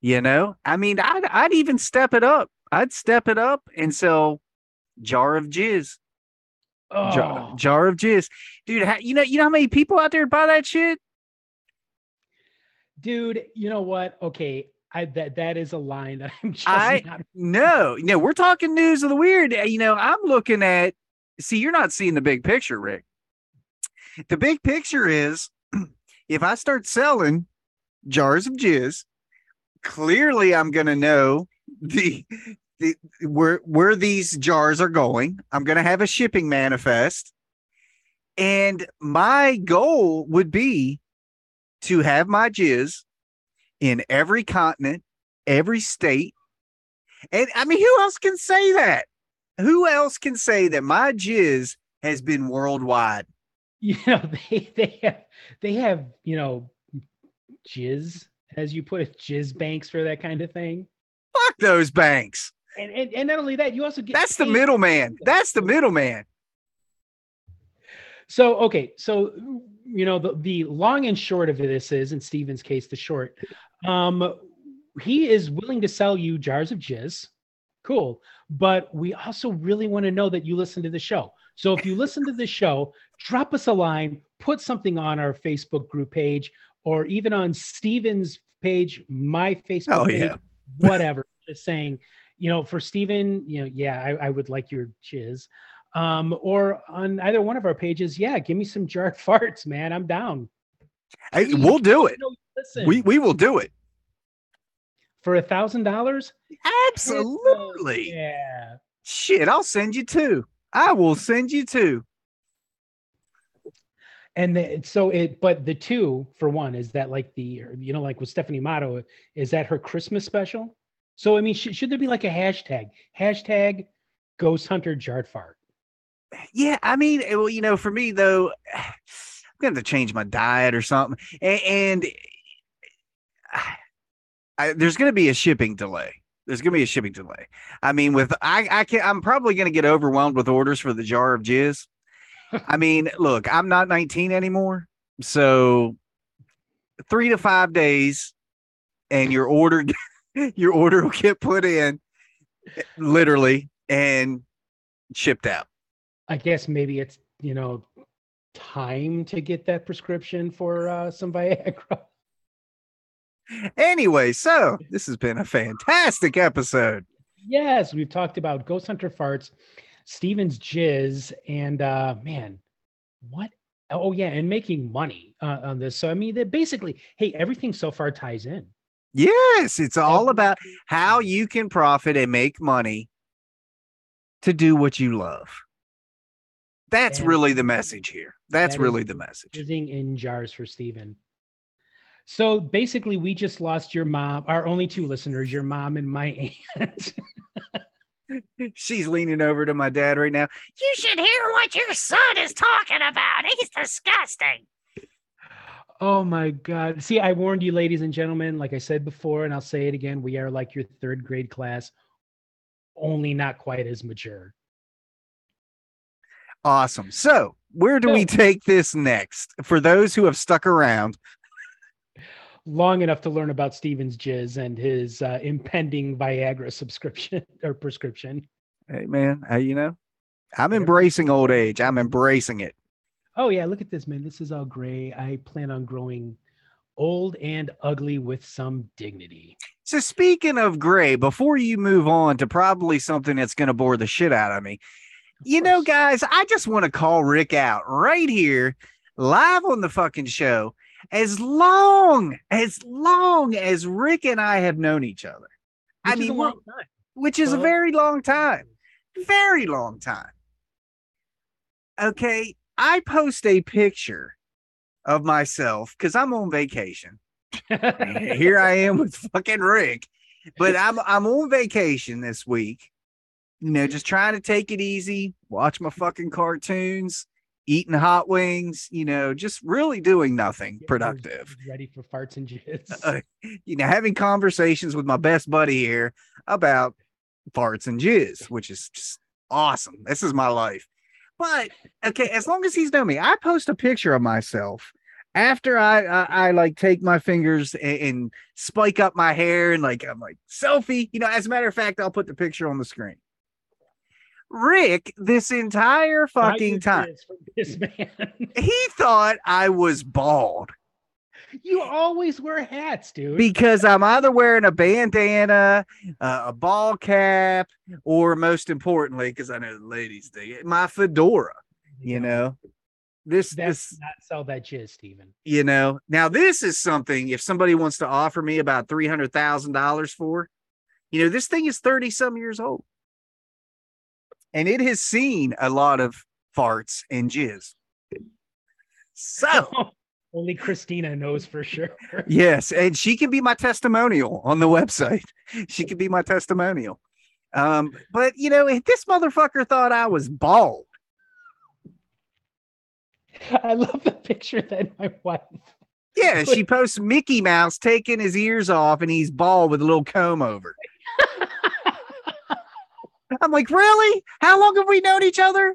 [SPEAKER 1] You know? I mean, I'd I'd even step it up. I'd step it up and sell jar of jizz. Jar,
[SPEAKER 2] Oh,
[SPEAKER 1] jar of jizz. Dude, you know you know how many people out there buy that shit?
[SPEAKER 2] dude, you know what? Okay, I that that is a line that I'm just
[SPEAKER 1] I-
[SPEAKER 2] not.
[SPEAKER 1] No, no, we're talking news of the weird. You know, I'm looking at. See, you're not seeing the big picture, Rick. The big picture is if I start selling jars of jizz, clearly I'm going to know the the where where these jars are going. I'm going to have a shipping manifest, and my goal would be to have my jizz in every continent, every state. And I mean, who else can say that? Who else can say that my jizz has been worldwide?
[SPEAKER 2] You know, they they have they have you know jizz as you put it, jizz banks for that kind of thing.
[SPEAKER 1] Fuck those banks.
[SPEAKER 2] And and, and not only that, you also get
[SPEAKER 1] That's the middleman. That's the middleman.
[SPEAKER 2] So okay, so you know the the long and short of this is, in Stephen's case, the short. Um, he is willing to sell you jars of jizz. Cool, but we also really want to know that you listen to the show. So if you listen to this show, drop us a line, put something on our Facebook group page, or even on Stephen's page, my Facebook
[SPEAKER 1] Oh,
[SPEAKER 2] page,
[SPEAKER 1] yeah.
[SPEAKER 2] whatever. Just saying, you know, for Stephen, you know, yeah, I, I would like your jizz um, or on either one of our pages, yeah, give me some jarred farts, man. I'm down.
[SPEAKER 1] We'll do it.
[SPEAKER 2] Listen,
[SPEAKER 1] We we will do it.
[SPEAKER 2] for a thousand dollars,
[SPEAKER 1] Absolutely.
[SPEAKER 2] yeah.
[SPEAKER 1] Shit, I'll send you two. I will send you two.
[SPEAKER 2] And the, so it, but the two for one is that like the you know like with Stephanie Matto, is that her Christmas special? So I mean, should, should there be like a hashtag? Hashtag Ghost Hunter Jarred Fart.
[SPEAKER 1] Yeah, I mean, eh, well, you know, for me though, I'm gonna have to change my diet or something, and, and I, there's gonna be a shipping delay. There's gonna be a shipping delay. I mean, with I, I can't. I'm probably gonna get overwhelmed with orders for the jar of jizz. I mean, look, I'm not 19 anymore, so three to five days, and your order, your order will get put in, literally, and shipped out.
[SPEAKER 2] I guess maybe it's you know time to get that prescription for uh, some Viagra.
[SPEAKER 1] Anyway, so this has been a fantastic episode.
[SPEAKER 2] Yes, we've talked about Ghost Hunter farts, Stephen's jizz, and uh man, what? Oh yeah, and making money uh, on this. So I mean, that basically, hey, everything so far ties in.
[SPEAKER 1] Yes, it's all about how you can profit and make money to do what you love. That's
[SPEAKER 2] And-
[SPEAKER 1] really the message here. That's
[SPEAKER 2] That
[SPEAKER 1] really the message.
[SPEAKER 2] Using in jars for Stephen. So basically, we just lost your mom, our only two listeners, your mom and my aunt.
[SPEAKER 1] She's leaning over to my dad right now.
[SPEAKER 3] You should hear what your son is talking about. He's disgusting.
[SPEAKER 2] oh my God. See, I warned you, ladies and gentlemen, like I said before, and I'll say it again, we are like your third grade class, only not quite as mature.
[SPEAKER 1] Awesome. So where do we take this next? For those who have stuck around,
[SPEAKER 2] long enough to learn about Stephen's jizz and his uh, impending Viagra subscription or prescription.
[SPEAKER 1] hey man, you know, I'm embracing old age. I'm embracing it.
[SPEAKER 2] Oh yeah, look at this, man. This is all gray. I plan on growing old and ugly with some dignity.
[SPEAKER 1] So speaking of gray, before you move on to probably something that's going to bore the shit out of me,
[SPEAKER 2] Of
[SPEAKER 1] you know, guys, I just want to call Rick out right here, live on the fucking show. As long as long as Rick and I have known each other, I
[SPEAKER 2] Which is
[SPEAKER 1] mean,
[SPEAKER 2] time.
[SPEAKER 1] which is a very long time, very long time. Okay, I post a picture of myself because I'm on vacation. Here I am with fucking Rick, but I'm I'm on vacation this week. You know, just trying to take it easy, watch my fucking cartoons, eating hot wings. You know, just really doing nothing productive.
[SPEAKER 2] Ready for farts and jizz.
[SPEAKER 1] Uh, you know, having conversations with my best buddy here about farts and jizz, which is just awesome. This is my life. But okay, as long as he's known me, I post a picture of myself after I I, I like take my fingers and, and spike up my hair and like I'm like selfie. You know, as a matter of fact, I'll put the picture on the screen. Rick, this entire fucking time,
[SPEAKER 2] from This man.
[SPEAKER 1] he thought I was bald.
[SPEAKER 2] you always wear hats, dude.
[SPEAKER 1] because I'm either wearing a bandana, uh, a ball cap, or most importantly, because I know the ladies dig it, my fedora. You know, this
[SPEAKER 2] That's
[SPEAKER 1] this
[SPEAKER 2] not sell that jizz, Stephen.
[SPEAKER 1] you know. Now this is something. If somebody wants to offer me about three hundred thousand dollars for, you know, this thing is thirty some years old, and it has seen a lot of farts and jizz. So.
[SPEAKER 2] Only Christina knows for sure.
[SPEAKER 1] Yes, and she can be my testimonial on the website. She can be my testimonial. Um, but you know, if this motherfucker thought I was bald.
[SPEAKER 2] I love the picture that my wife.
[SPEAKER 1] Yeah, she posts Mickey Mouse taking his ears off and he's bald with a little comb over. I'm like, really? How long have we known each other?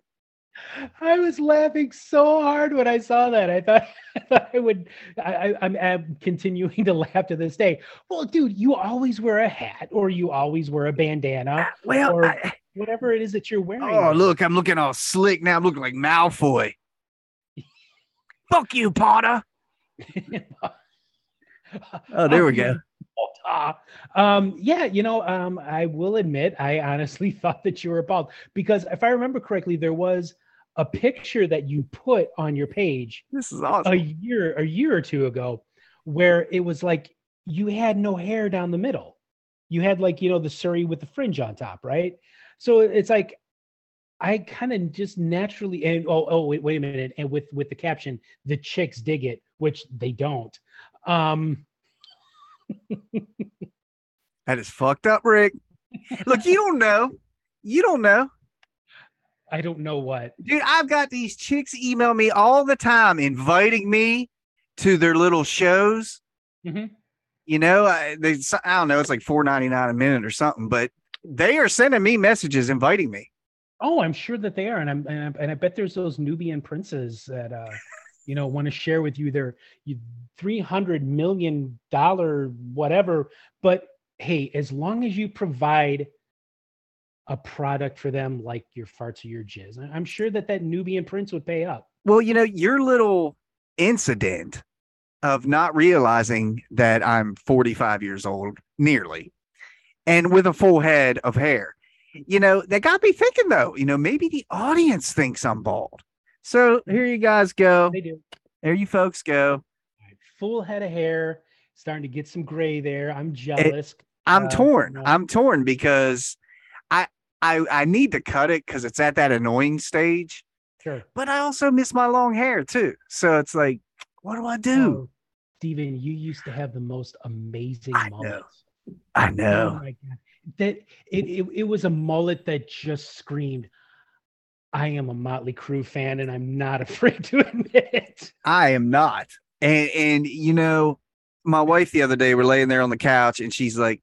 [SPEAKER 2] I was laughing so hard when I saw that. I thought, I thought I would. I, I, I'm, I'm continuing to laugh to this day. Well, dude, you always wear a hat, or you always wear a bandana, uh,
[SPEAKER 1] Well,
[SPEAKER 2] or
[SPEAKER 1] I-
[SPEAKER 2] whatever it is that you're wearing.
[SPEAKER 1] oh look, I'm looking all slick now. I'm looking like Malfoy. Fuck you, Potter. Oh, there we go.
[SPEAKER 2] Um, yeah, you know, um, I will admit, I honestly thought that you were bald because if I remember correctly, there was a picture that you put on your page
[SPEAKER 1] This is awesome.
[SPEAKER 2] a year, a year or two ago, where it was like you had no hair down the middle. You had like you know the Surrey with the fringe on top, right? So it's like I kind of just naturally and oh oh wait wait a minute and with with the caption the chicks dig it, which they don't. Um,
[SPEAKER 1] That is fucked up, Rick. Look, you don't know. You don't know.
[SPEAKER 2] I don't know what.
[SPEAKER 1] Dude, I've got these chicks email me all the time inviting me to their little shows.
[SPEAKER 2] Mhm.
[SPEAKER 1] You know, I, they, I don't know, it's like four ninety nine a minute or something, but they are sending me messages inviting me.
[SPEAKER 2] Oh, I'm sure that they are, and I'm and I, and I bet there's those Nubian princes that uh, you know want to share with you their three hundred million dollar whatever. But hey, as long as you provide a product for them like your farts or your jizz, I'm sure that that Nubian prince would pay up.
[SPEAKER 1] Well, you know, your little incident of not realizing that I'm 45 years old, nearly, and with a full head of hair, you know, that got me thinking though, you know, maybe the audience thinks I'm bald. So here you guys go.
[SPEAKER 2] They do.
[SPEAKER 1] There you folks go.
[SPEAKER 2] Full head of hair, starting to get some gray there. I'm jealous.
[SPEAKER 1] I'm
[SPEAKER 2] Uh,
[SPEAKER 1] torn. I'm torn because I I I need to cut it because it's at that annoying stage,
[SPEAKER 2] sure.
[SPEAKER 1] but I also miss my long hair too. So it's like, what do I do?
[SPEAKER 2] Oh, Stephen, you used to have the most amazing
[SPEAKER 1] I know.
[SPEAKER 2] mullets.
[SPEAKER 1] I
[SPEAKER 2] Oh
[SPEAKER 1] know.
[SPEAKER 2] my god. That it, it it was a mullet that just screamed, I am a Motley Crue fan and I'm not afraid to admit it.
[SPEAKER 1] I am not. And and you know, my wife the other day we're laying there on the couch and she's like,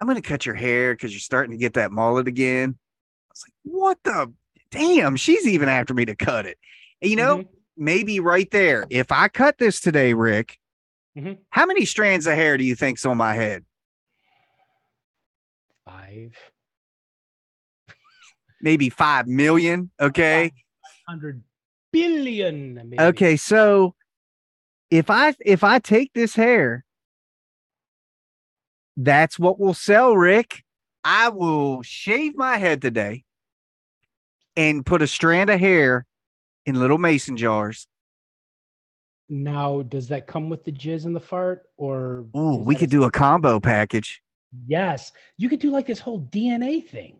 [SPEAKER 1] I'm gonna cut your hair because you're starting to get that mullet again. I was like, what the damn, she's even after me to cut it. And, you know,
[SPEAKER 2] Mhm.
[SPEAKER 1] maybe right there, if I cut this today, Rick,
[SPEAKER 2] Mhm.
[SPEAKER 1] how many strands of hair do you think's on my head?
[SPEAKER 2] five
[SPEAKER 1] Maybe five million. Okay.
[SPEAKER 2] hundred billion. Maybe.
[SPEAKER 1] Okay. So if I if I take this hair, that's what we'll sell, Rick. I will shave my head today and put a strand of hair in little mason jars.
[SPEAKER 2] Now, does that come with the jizz and the fart, or
[SPEAKER 1] Ooh, we could do a combo package.
[SPEAKER 2] Yes, you could do like this whole DNA thing.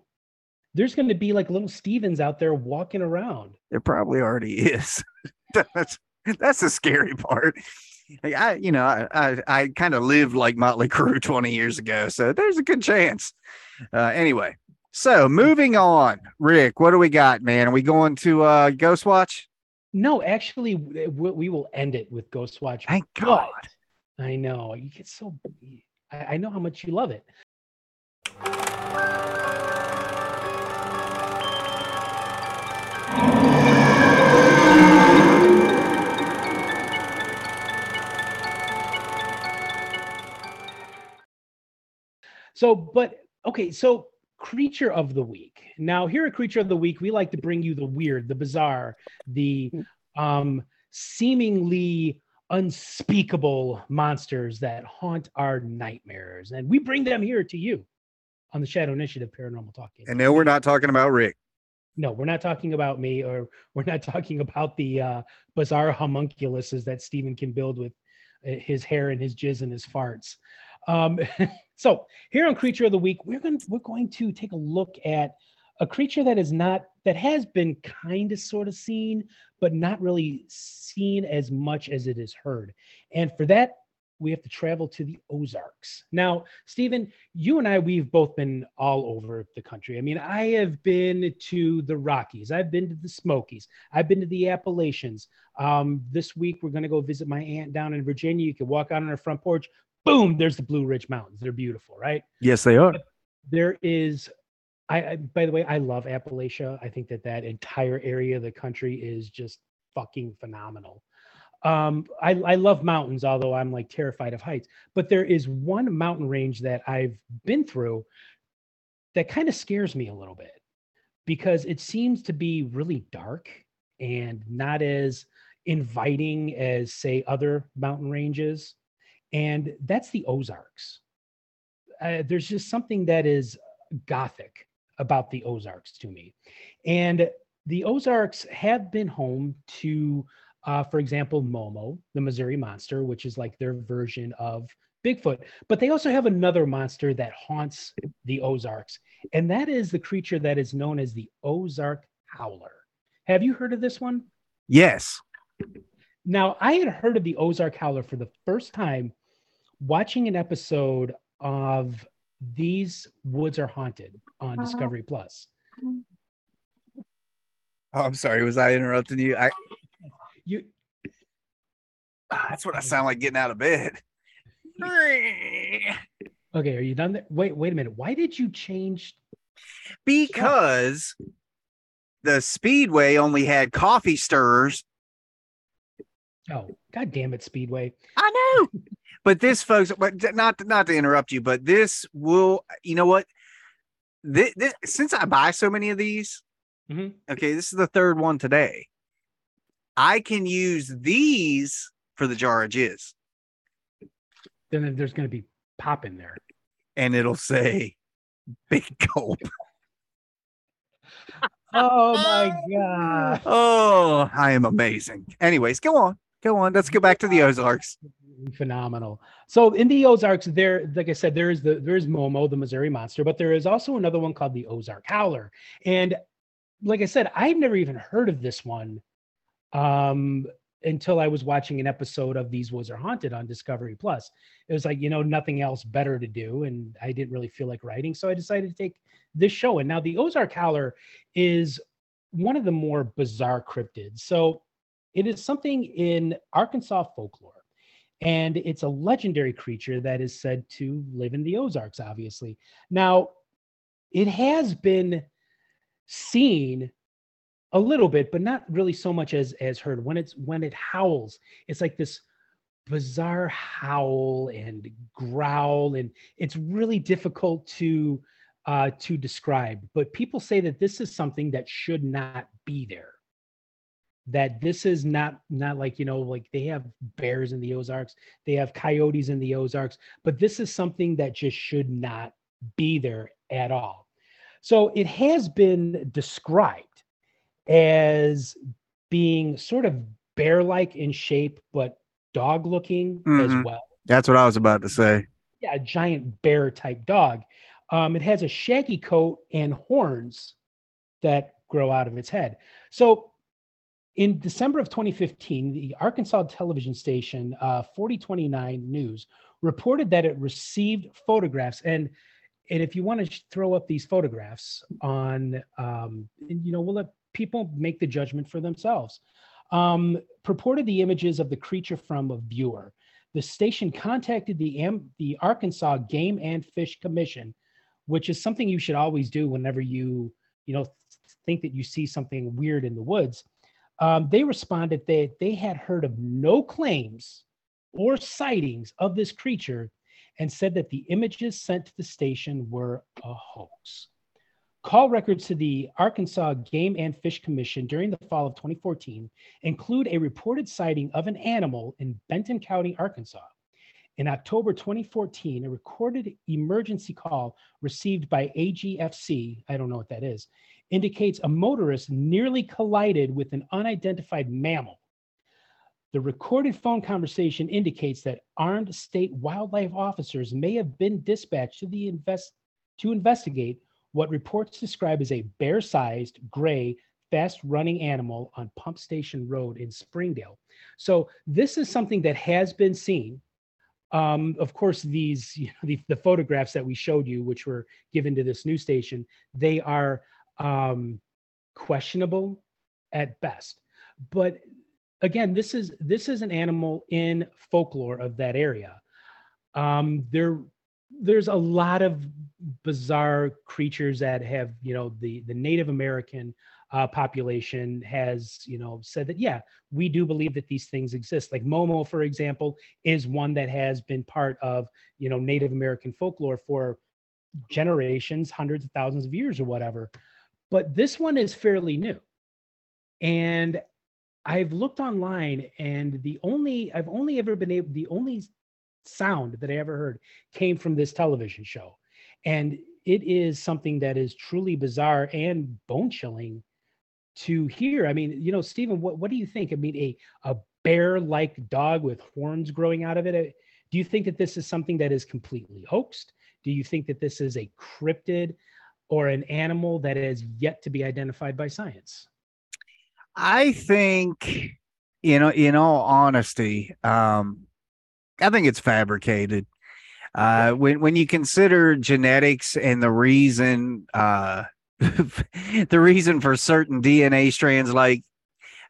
[SPEAKER 2] There's going to be like little Stephens out there walking around.
[SPEAKER 1] There probably already is. that's that's the scary part. Like, I, you know, I I, I kind of lived like Motley Crue 20 years ago, so there's a good chance. Uh, anyway, so moving on, Rick, what do we got, man? Are we going to uh, Ghost Watch?
[SPEAKER 2] No, actually, we, we will end it with Ghost Watch.
[SPEAKER 1] Thank God.
[SPEAKER 2] I know you get so. I know how much you love it. So, but okay, so creature of the week. Now, here at Creature of the Week, we like to bring you the weird, the bizarre, the um seemingly unspeakable monsters that haunt our nightmares. And we bring them here to you on the Shadow Initiative Paranormal Talking.
[SPEAKER 1] And no, we're not talking about Rick.
[SPEAKER 2] No, we're not talking about me, or we're not talking about the uh, bizarre homunculuses that Stephen can build with uh, his hair and his jizz and his farts. Um, so here on Creature of the Week, we're going we're going to take a look at a creature that is not that has been kind of sort of seen, but not really seen as much as it is heard. And for that, we have to travel to the Ozarks. Now, Stephen, you and I, we've both been all over the country. I mean, I have been to the Rockies, I've been to the Smokies, I've been to the Appalachians. Um, this week, we're going to go visit my aunt down in Virginia. You can walk out on her front porch. Boom, there's the Blue Ridge Mountains. They're beautiful, right?
[SPEAKER 1] Yes, they are.
[SPEAKER 2] There is, I, I by the way, I love Appalachia. I think that that entire area of the country is just fucking phenomenal. Um, I, I love mountains, although I'm like terrified of heights. But there is one mountain range that I've been through that kind of scares me a little bit because it seems to be really dark and not as inviting as, say, other mountain ranges. And that's the Ozarks. Uh, there's just something that is gothic about the Ozarks to me. And the Ozarks have been home to uh, for example, Momo, the Missouri monster, which is like their version of Bigfoot. But they also have another monster that haunts the Ozarks, and that is the creature that is known as the Ozark Howler. Have you heard of this one?
[SPEAKER 1] Yes.
[SPEAKER 2] Now, I had heard of the Ozark Howler for the first time watching an episode of These Woods Are Haunted on uh-huh. Discovery Plus.
[SPEAKER 1] Oh, I'm sorry. Was I interrupting you? I
[SPEAKER 2] You
[SPEAKER 1] that's what I sound like getting out of bed.
[SPEAKER 2] okay? Are you done? There? Wait, wait a minute. Why did you change?
[SPEAKER 1] Because the Speedway only had coffee stirrers.
[SPEAKER 2] Oh, god damn it, Speedway!
[SPEAKER 1] I know. But this, folks, but not not to interrupt you, but this will. You know what? This, this since I buy so many of these,
[SPEAKER 2] Mhm.
[SPEAKER 1] okay, this is the third one today. I can use these for the jar of jizz,
[SPEAKER 2] Then there's going to be pop in there.
[SPEAKER 1] and it'll say "big gulp."
[SPEAKER 2] Oh my god!
[SPEAKER 1] Oh, I am amazing. Anyways, go on, go on. Let's go back to the Ozarks.
[SPEAKER 2] Phenomenal. So in the Ozarks, there, like I said, there is the there is Momo, the Missouri monster, but there is also another one called the Ozark Howler. And like I said, I've never even heard of this one um until I was watching an episode of These Woods Are Haunted on Discovery Plus. It was like, you know, nothing else better to do. And I didn't really feel like writing. So I decided to take this show. And now the Ozark Howler is one of the more bizarre cryptids. So it is something in Arkansas folklore. And it's a legendary creature that is said to live in the Ozarks, obviously. Now, it has been seen a little bit, but not really so much as as heard. When it's when it howls, it's like this bizarre howl and growl, and it's really difficult to uh, to describe. But people say that this is something that should not be there. That this is not not like you know like they have bears in the Ozarks, they have coyotes in the Ozarks, but this is something that just should not be there at all. So it has been described as being sort of bear-like in shape, but dog-looking
[SPEAKER 1] Mhm.
[SPEAKER 2] as well
[SPEAKER 1] That's what I was about to say.
[SPEAKER 2] yeah, a giant bear type dog. Um, it has a shaggy coat and horns that grow out of its head. So, in December of 2015, the Arkansas television station uh, 4029 News reported that it received photographs. And, and if you want to throw up these photographs on, um, you know, we'll let people make the judgment for themselves. Um, purported the images of the creature from a viewer the station contacted the Am- the Arkansas Game and Fish Commission, which is something you should always do whenever you you know think that you see something weird in the woods. Um, they responded that they had heard of no claims or sightings of this creature, and said that the images sent to the station were a hoax. Call records to the Arkansas Game and Fish Commission during the fall of 2014 include a reported sighting of an animal in Benton County, Arkansas. In October 2014, a recorded emergency call received by AGFC, I don't know what that is, indicates a motorist nearly collided with an unidentified mammal. The recorded phone conversation indicates that armed state wildlife officers may have been dispatched to the invest to investigate what reports describe as a bear-sized gray fast-running animal on Pump Station Road in Springdale. So this is something that has been seen. Um, of course, these you know, the, the photographs that we showed you, which were given to this news station, they are um, questionable at best. But again, this is this is an animal in folklore of that area. Um, there, there's a lot of bizarre creatures that have, you know, the the Native American uh, population has, you know, said that yeah, we do believe that these things exist. Like Momo, for example, is one that has been part of, you know, Native American folklore for generations, hundreds of thousands of years or whatever. But this one is fairly new. And I've looked online and the only I've only ever been able the only sound that I ever heard came from this television show. And it is something that is truly bizarre and bone chilling to hear. I mean, you know, Stephen, what, what do you think? I mean, a, a bear like dog with horns growing out of it. uh, Do you think that this is something that is completely hoaxed? Do you think that this is a cryptid or an animal that is yet to be identified by science?
[SPEAKER 1] I think, you know, in all honesty, um, I think it's fabricated. Uh, when when you consider genetics and the reason, uh, the reason for certain DNA strands, like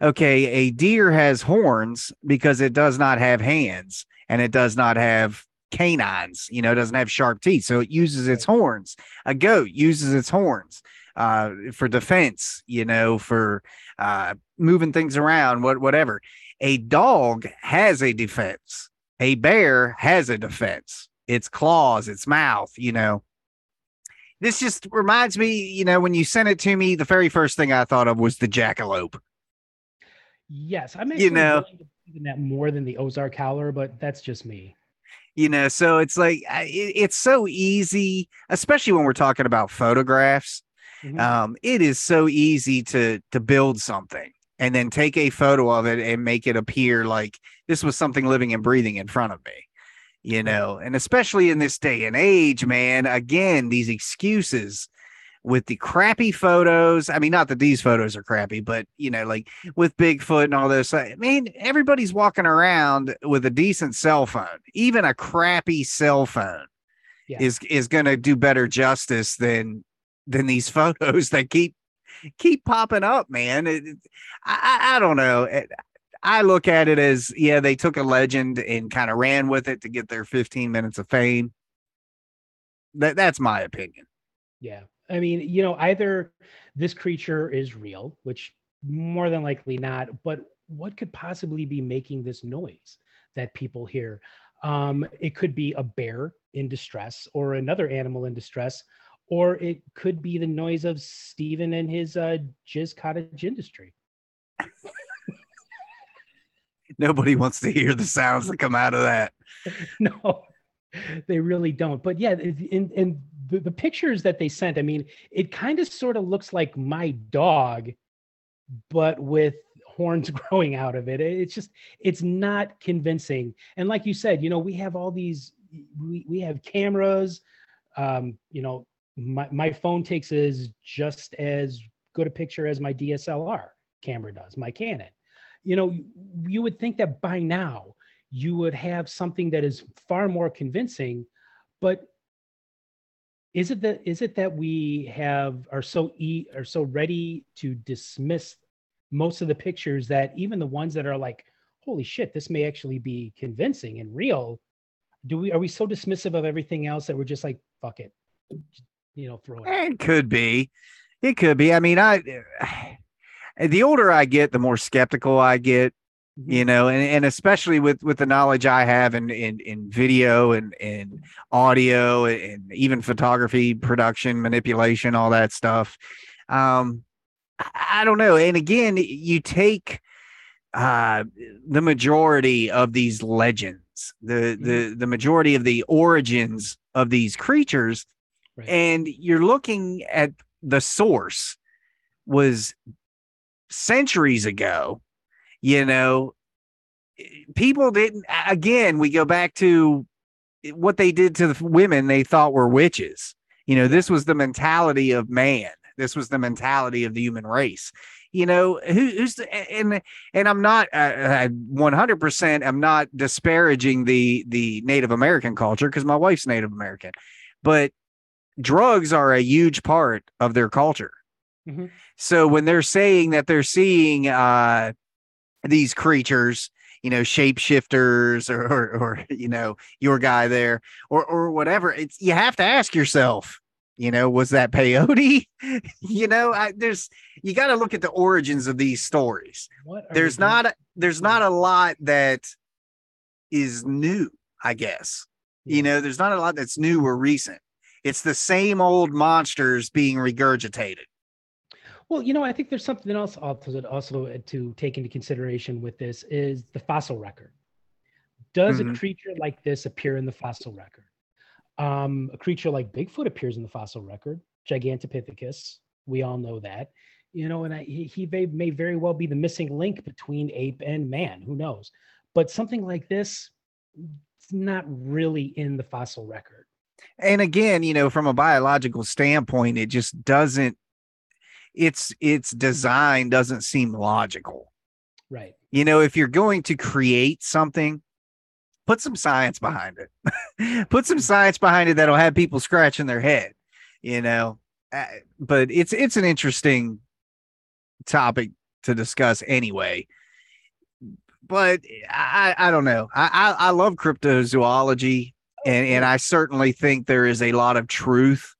[SPEAKER 1] okay, a deer has horns because it does not have hands and it does not have canines. You know, doesn't have sharp teeth, so it uses its horns. A goat uses its horns uh, for defense. You know, for uh, moving things around, what whatever. A dog has a defense. A bear has a defense. Its claws, its mouth. You know. This just reminds me, you know, when you sent it to me, the very first thing I thought of was the jackalope.
[SPEAKER 2] Yes, I'm actually
[SPEAKER 1] know.
[SPEAKER 2] willing to believe in that more than the Ozark Howler, but that's just me.
[SPEAKER 1] You know so it's like it, it's so easy especially when we're talking about photographs
[SPEAKER 2] Mhm.
[SPEAKER 1] um it is so easy to to build something and then take a photo of it and make it appear like this was something living and breathing in front of me you know and especially in this day and age man again these excuses with the crappy photos. I mean not that these photos are crappy but you know like with bigfoot and all this i mean everybody's walking around with a decent cell phone. Even a crappy cell phone
[SPEAKER 2] Yeah.
[SPEAKER 1] is is going to do better justice than than these photos that keep keep popping up man. It- I i don't know. It- i look at it as yeah they took a legend and kind of ran with it to get their 15 minutes of fame. That that's my opinion.
[SPEAKER 2] Yeah. I mean, you know, either this creature is real, which more than likely not. But what could possibly be making this noise that people hear? Um, it could be a bear in distress or another animal in distress, or it could be the noise of Stephen and his uh, jizz cottage industry.
[SPEAKER 1] Nobody wants to hear the sounds that come out of that.
[SPEAKER 2] no, they really don't. But yeah, in, in the, the pictures that they sent, I mean, it kind of sort of looks like my dog, but with horns growing out of it. It's just, it's not convincing. And like you said, you know, we have all these, we, we have cameras, um, you know, my, my phone takes as just as good a picture as my DSLR camera does, my Canon. You know, you would think that by now you would have something that is far more convincing, but is it that is it that we have are so e are so ready to dismiss most of the pictures that even the ones that are like holy shit this may actually be convincing and real do we are we so dismissive of everything else that we're just like fuck it you know throw it
[SPEAKER 1] It could be. It could be. I mean, I the older I get, the more skeptical I get,
[SPEAKER 2] Mm-hmm.
[SPEAKER 1] you know, and, and especially with with the knowledge I have in in, in video and, and audio and even photography, production, manipulation, all that stuff. Um, I, don't know. And again, you take uh the majority of these legends, the the the majority of the origins of these creatures,
[SPEAKER 2] Right.
[SPEAKER 1] and you're looking at the source was centuries ago you know people didn't again we go back to what they did to the women they thought were witches. You know this was the mentality of man. This was the mentality of the human race. You know who, who's the, and and i'm not uh, uh, 100% i'm not disparaging the the native american culture because my wife's native american. But drugs are a huge part of their culture.
[SPEAKER 2] Mhm.
[SPEAKER 1] so when they're saying that they're seeing uh these creatures you know shapeshifters or, or or you know your guy there or or whatever it's you have to ask yourself you know was that peyote? You know I, there's you got to look at the origins of these stories. There's
[SPEAKER 2] we doing?
[SPEAKER 1] not there's not a lot that is new i guess.
[SPEAKER 2] Yeah.
[SPEAKER 1] you know there's not a lot that's new or recent. It's the same old monsters being regurgitated
[SPEAKER 2] Well, you know, I think there's something else also also to take into consideration with this is the fossil record. Does
[SPEAKER 1] Mhm.
[SPEAKER 2] a creature like this appear in the fossil record? Um, a creature like Bigfoot appears in the fossil record, Gigantopithecus. We all know that, you know, and I, he, he may, may very well be the missing link between ape and man. Who knows? But something like this, it's not really in the fossil record.
[SPEAKER 1] and again you know from a biological standpoint it just doesn't its its design doesn't seem logical.
[SPEAKER 2] Right.
[SPEAKER 1] you know if you're going to create something put some science behind it. Put some science behind it that'll have people scratching their head you know? Uh, but it's it's an interesting topic to discuss anyway. But i i don't know. I i, I love cryptozoology and and i certainly think there is a lot of truth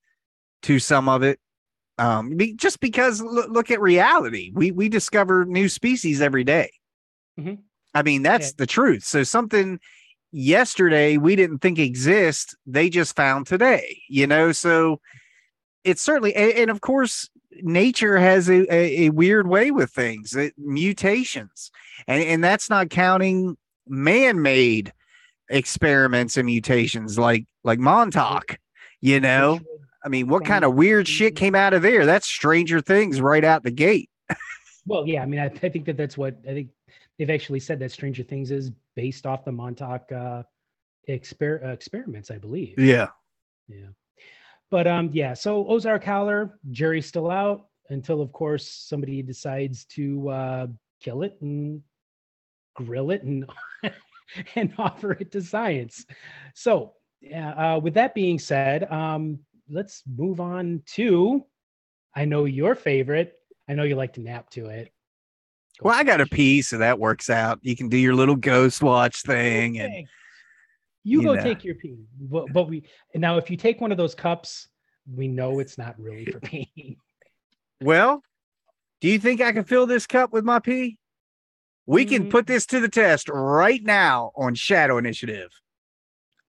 [SPEAKER 1] to some of it um be, just because look, look at reality. We we discover new species every day.
[SPEAKER 2] Mhm.
[SPEAKER 1] i mean that's
[SPEAKER 2] Yeah.
[SPEAKER 1] the truth. So something yesterday we didn't think exist they just found today you know? So it's certainly and, and of course nature has a, a, a weird way with things it, mutations. And and that's not counting man-made experiments and mutations like like montauk you know i mean what kind of weird shit came out of there that's stranger things right out the gate
[SPEAKER 2] Well, yeah, I mean, I, I think that that's what I think they've actually said that Stranger Things is based off the Montauk uh, exper- uh, experiments, I believe.
[SPEAKER 1] yeah
[SPEAKER 2] Yeah. But um, yeah, so Ozark Howler, jury's still out until, of course, somebody decides to uh, kill it and grill it and and offer it to science. So, yeah, uh, with that being said, um, let's move on to I know your favorite. I know you like to nap to it.
[SPEAKER 1] well i got a pee so that works out you can do your little ghost watch thing and
[SPEAKER 2] You,
[SPEAKER 1] you
[SPEAKER 2] go
[SPEAKER 1] know.
[SPEAKER 2] take your pee. But, but we now if you take one of those cups, we know it's not really for peeing.
[SPEAKER 1] well Do you think I can fill this cup with my pee? We can
[SPEAKER 2] Mm.
[SPEAKER 1] put this to the test right now on Shadow Initiative.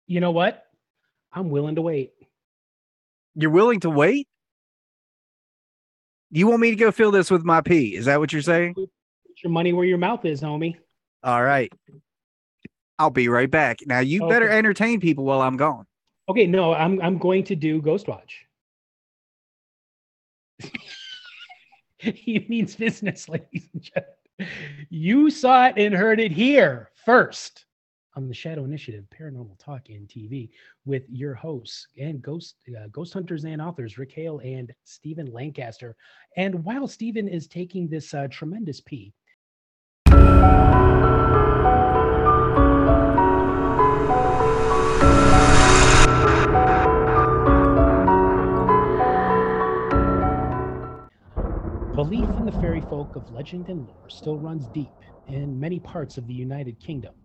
[SPEAKER 2] You know what? I'm willing to wait.
[SPEAKER 1] You're willing to wait? You want me to go fill this with my pee? Is that what you're saying?
[SPEAKER 2] Put your money where your mouth is, homie.
[SPEAKER 1] All right. I'll be right back. Now you better entertain people while I'm gone.
[SPEAKER 2] Okay, no, I'm I'm going to do Ghost Watch. he means business, ladies and gentlemen. You saw it and heard it here first on the Shadow Initiative Paranormal Talk and TV with your hosts and ghost uh, ghost hunters and authors Rick Hale and Stephen Lancaster. And while Stephen is taking this uh, tremendous pee, Belief in the fairy folk of legend and lore still runs deep in many parts of the United Kingdom,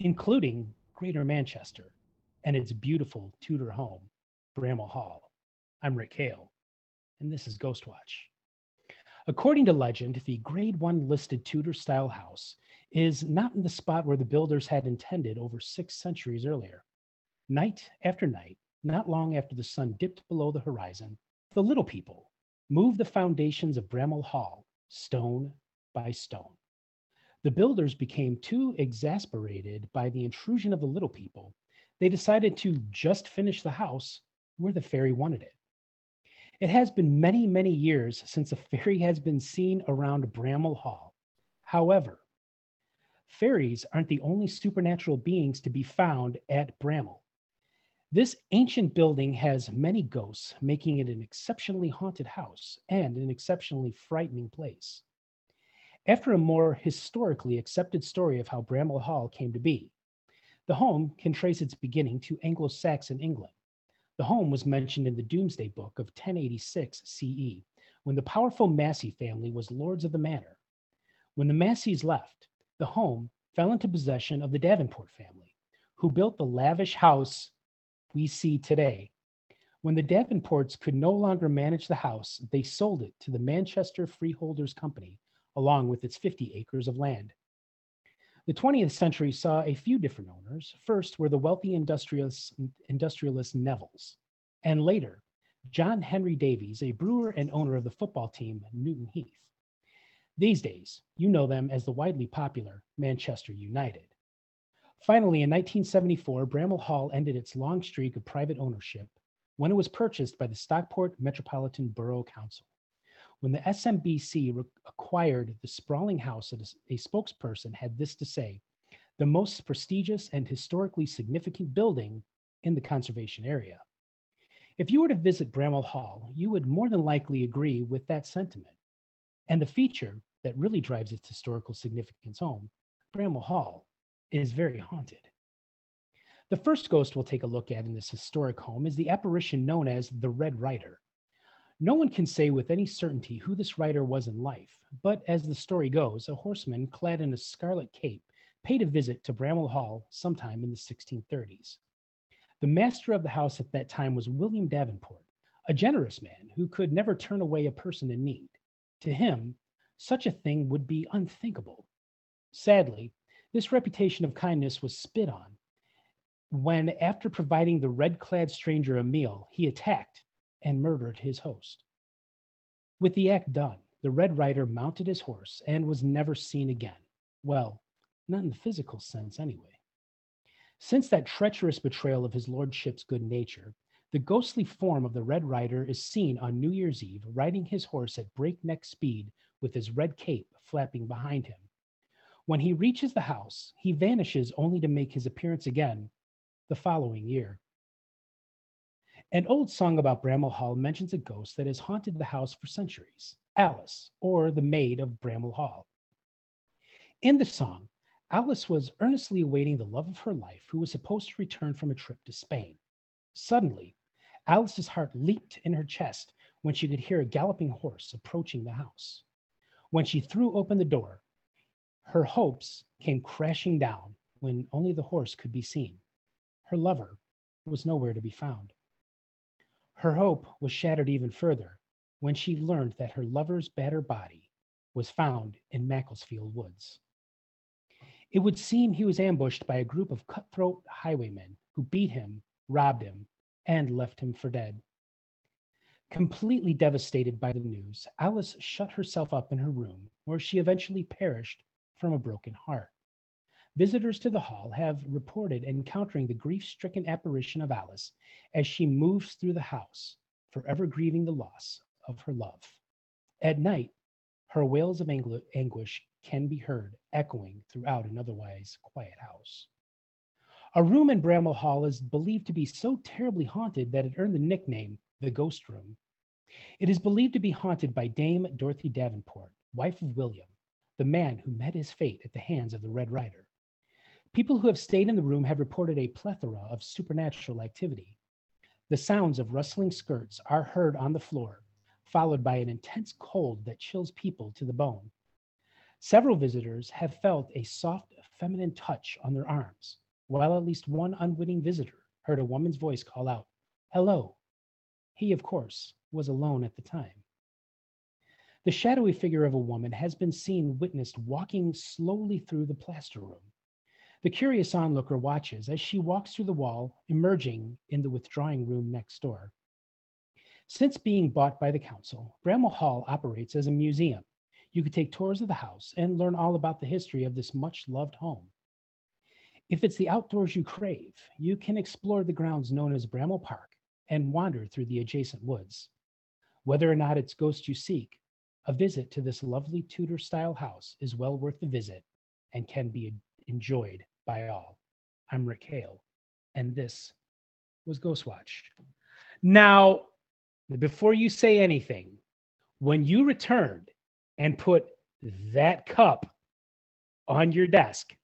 [SPEAKER 2] including Greater Manchester and its beautiful Tudor home, Bramall Hall. I'm Rick Hale, and this is Ghostwatch. According to legend, the Grade 1 listed Tudor style house is not in the spot where the builders had intended over six centuries earlier. Night after night, not long after the sun dipped below the horizon, the little people moved the foundations of Bramall Hall stone by stone. The builders became too exasperated by the intrusion of the little people. They decided to just finish the house where the fairy wanted it. It has been many, many years since a fairy has been seen around Bramall Hall. However, fairies aren't the only supernatural beings to be found at Bramall. This ancient building has many ghosts, making it an exceptionally haunted house and an exceptionally frightening place. After a more historically accepted story of how Bramall Hall came to be, the home can trace its beginning to Anglo Saxon England. The home was mentioned in the Domesday Book of 1086 CE, when the powerful Massey family was lords of the manor. When the Masseys left, the home fell into possession of the Davenport family, who built the lavish house we see today. When the Davenports could no longer manage the house, they sold it to the Manchester Freeholders Company, along with its 50 acres of land. The 20th century saw a few different owners. First were the wealthy industrialist, industrialist Neville's, and later, John Henry Davies, a brewer and owner of the football team Newton Heath. These days, you know them as the widely popular Manchester United. Finally, in 1974, Bramall Hall ended its long streak of private ownership when it was purchased by the Stockport Metropolitan Borough Council. When the SMBC re- acquired the sprawling house, a spokesperson had this to say the most prestigious and historically significant building in the conservation area. If you were to visit Bramall Hall, you would more than likely agree with that sentiment. And the feature that really drives its historical significance home, Bramall Hall, is very haunted. The first ghost we'll take a look at in this historic home is the apparition known as the Red Rider. No one can say with any certainty who this rider was in life, but as the story goes, a horseman clad in a scarlet cape paid a visit to Bramall Hall sometime in the 1630s. The master of the house at that time was William Davenport, a generous man who could never turn away a person in need. To him, such a thing would be unthinkable. Sadly, this reputation of kindness was spit on when, after providing the red clad stranger a meal, he attacked and murdered his host. With the act done, the Red Rider mounted his horse and was never seen again. Well, not in the physical sense, anyway. Since that treacherous betrayal of his lordship's good nature, the ghostly form of the Red Rider is seen on New Year's Eve riding his horse at breakneck speed with his red cape flapping behind him. When he reaches the house, he vanishes only to make his appearance again the following year. An old song about Bramall Hall mentions a ghost that has haunted the house for centuries Alice, or the maid of Bramall Hall. In the song, Alice was earnestly awaiting the love of her life who was supposed to return from a trip to Spain. Suddenly, Alice's heart leaped in her chest when she could hear a galloping horse approaching the house. When she threw open the door, her hopes came crashing down when only the horse could be seen. Her lover was nowhere to be found. Her hope was shattered even further when she learned that her lover's battered body was found in Macclesfield Woods. It would seem he was ambushed by a group of cutthroat highwaymen who beat him, robbed him, and left him for dead. Completely devastated by the news, Alice shut herself up in her room, where she eventually perished from a broken heart. Visitors to the hall have reported encountering the grief stricken apparition of Alice as she moves through the house, forever grieving the loss of her love. At night, her wails of anguish can be heard echoing throughout an otherwise quiet house. A room in Bramall Hall is believed to be so terribly haunted that it earned the nickname the Ghost Room. It is believed to be haunted by Dame Dorothy Davenport, wife of William, the man who met his fate at the hands of the Red Rider. People who have stayed in the room have reported a plethora of supernatural activity. The sounds of rustling skirts are heard on the floor, followed by an intense cold that chills people to the bone. Several visitors have felt a soft feminine touch on their arms, while at least one unwitting visitor heard a woman's voice call out, Hello. He, of course, was alone at the time. The shadowy figure of a woman has been seen witnessed walking slowly through the plaster room. The curious onlooker watches as she walks through the wall, emerging in the withdrawing room next door. Since being bought by the council, Bramall Hall operates as a museum. You could take tours of the house and learn all about the history of this much loved home. If it's the outdoors you crave, you can explore the grounds known as Bramall Park and wander through the adjacent woods. Whether or not it's ghosts you seek, a visit to this lovely Tudor style house is well worth the visit and can be enjoyed by all. I'm Rick Hale, and this was Ghostwatch. Now, before you say anything, when you returned and put that cup on your desk,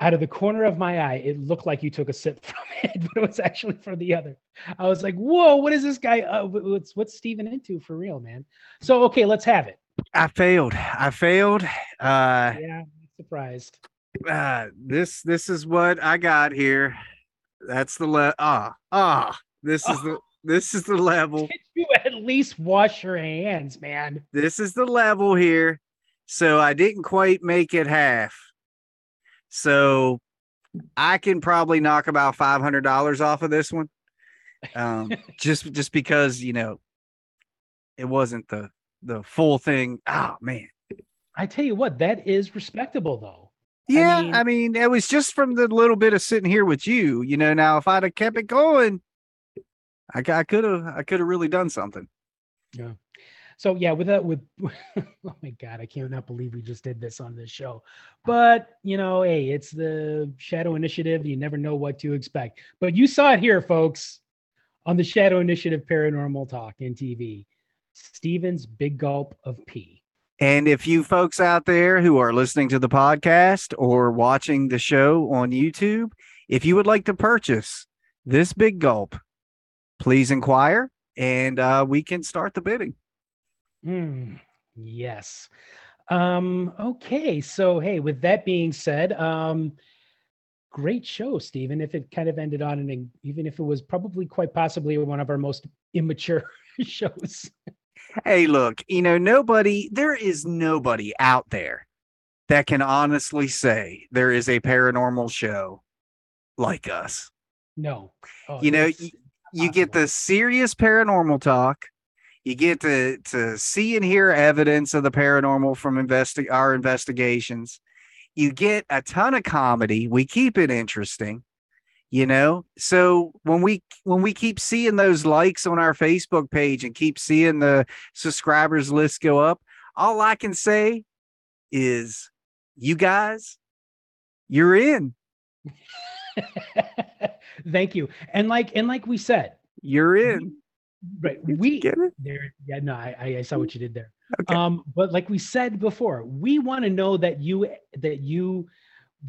[SPEAKER 2] out of the corner of my eye, it looked like you took a sip from it, but it was actually from the other. I was like, "Whoa, what is this guy? Uh, what's what's Stephen into for real, man?" So, okay, let's have it.
[SPEAKER 1] I failed. I failed. Uh,
[SPEAKER 2] Yeah, surprised.
[SPEAKER 1] Uh this this is what I got here. That's the le ah ah. This is the this is the level.
[SPEAKER 2] You at least wash your hands, man?
[SPEAKER 1] This is the level here. So I didn't quite make it half. So I can probably knock about five hundred dollars off of this one. Um, just just because you know it wasn't the the full thing. Oh man.
[SPEAKER 2] I tell you what, that is respectable though.
[SPEAKER 1] Yeah,
[SPEAKER 2] mean-
[SPEAKER 1] I mean, it was just from the little bit of sitting here with you. You know, now if I'd have kept it going, I, I could have, I could have really done something. Yeah.
[SPEAKER 2] So yeah, with that, with oh my god, I cannot believe we just did this on this show. But you know, hey, it's the Shadow Initiative. You never know what to expect. But you saw it here, folks, on the Shadow Initiative Paranormal Talk in TV. Stephen's big gulp of pee.
[SPEAKER 1] And if you folks out there who are listening to the podcast or watching the show on YouTube, if you would like to purchase this big gulp, please inquire and uh, we can start the bidding.
[SPEAKER 2] Mm, yes. Um, okay. So hey, with that being said, um, great show, Stephen. If it kind of ended on an even if it was probably quite possibly one of our most immature shows.
[SPEAKER 1] Hey, look, you know, nobody, there is nobody out there that can honestly say there is a paranormal show like us.
[SPEAKER 2] No. Oh,
[SPEAKER 1] You know,
[SPEAKER 2] it's
[SPEAKER 1] You get the serious paranormal talk. You get to to see and hear evidence of the paranormal from investi- our investigations. You get a ton of comedy. We keep it interesting, you know. So when we when we keep seeing those likes on our Facebook page and keep seeing the subscribers list go up, all I can say is, you guys, you're in.
[SPEAKER 2] Thank you. And like and like we said,
[SPEAKER 1] You're in.
[SPEAKER 2] right, we
[SPEAKER 1] get it?
[SPEAKER 2] there yeah, no, I, I- I saw what you did there.
[SPEAKER 1] Okay.
[SPEAKER 2] Um, but like we said before, we want to know that you that you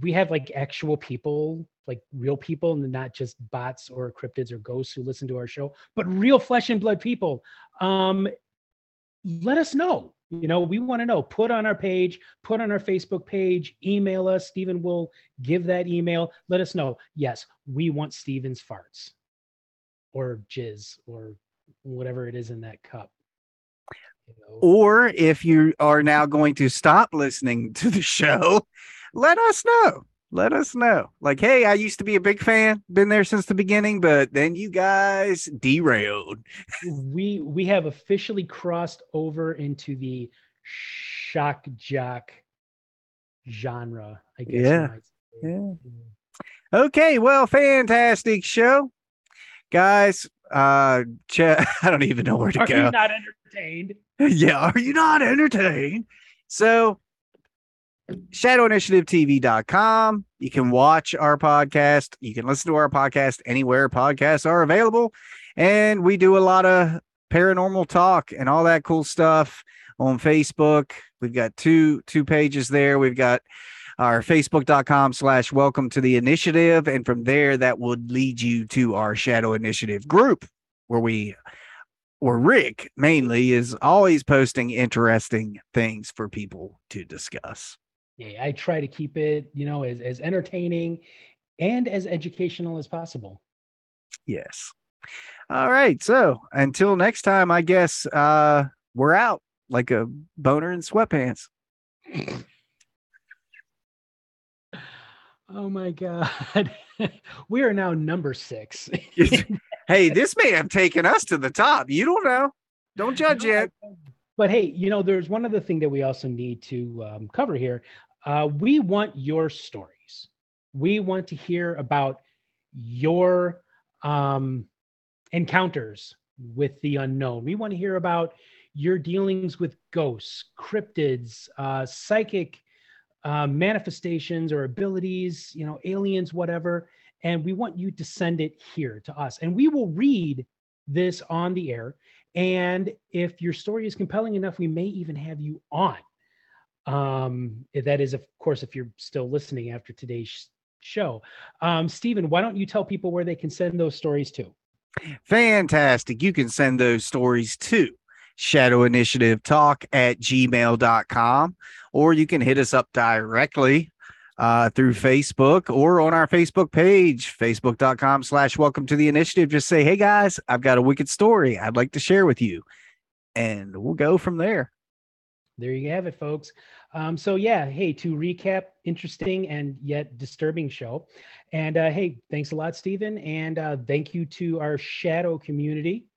[SPEAKER 2] we have like actual people, like real people, and not just bots or cryptids or ghosts who listen to our show, but real flesh and blood people. Um, let us know. You know, we want to know. Put on our page, put on our Facebook page, email us. Stephen will give that email. Let us know. Yes, we want Stephen's farts or jizz or whatever it is in that cup. You know,
[SPEAKER 1] Or if you are now going to stop listening to the show, let us know. Let us know. Like, hey, I used to be a big fan, been there since the beginning, but then you guys derailed.
[SPEAKER 2] we we have officially crossed over into the shock jock genre. I guess.
[SPEAKER 1] Yeah, yeah. Okay, well, fantastic show. Guys, uh ch- I don't even know where to
[SPEAKER 2] Are
[SPEAKER 1] go.
[SPEAKER 2] Are you not entertained?
[SPEAKER 1] yeah, are you not entertained? So, shadowinitiativetv.com. You can watch our podcast. You can listen to our podcast anywhere podcasts are available. And we do a lot of paranormal talk and all that cool stuff on Facebook. We've got two two pages there. We've got our facebook.com slash welcome to the initiative. And from there, that would lead you to our Shadow Initiative group where we or Rick mainly is always posting interesting things for people to discuss.
[SPEAKER 2] Yeah, I try to keep it, you know, as as entertaining and as educational as possible.
[SPEAKER 1] Yes. All right. So until next time, I guess uh we're out like a boner in sweatpants.
[SPEAKER 2] Oh my god. we are now number six.
[SPEAKER 1] hey, this may have taken us to the top. You don't know. Don't judge
[SPEAKER 2] No,
[SPEAKER 1] yet.
[SPEAKER 2] But hey, you know, there's one other thing that we also need to um, cover here. Uh, we want your stories. We want to hear about your um, encounters with the unknown. We want to hear about your dealings with ghosts, cryptids, uh, psychic uh, manifestations or abilities, you know, aliens, whatever. And we want you to send it here to us. And we will read this on the air. And if your story is compelling enough, we may even have you on. Um, that is, of course, if you're still listening after today's sh- show. Um, Stephen, why don't you tell people where they can send those stories to?
[SPEAKER 1] Fantastic. You can send those stories to shadow initiative talk at gmail.com or you can hit us up directly uh, through facebook or on our facebook page facebook.com slash welcome to the initiative just say hey guys i've got a wicked story i'd like to share with you and we'll go from there
[SPEAKER 2] There you have it, folks. Um, so yeah, hey, to recap, interesting and yet disturbing show. And uh, hey, thanks a lot, Stephen. And uh, thank you to our shadow community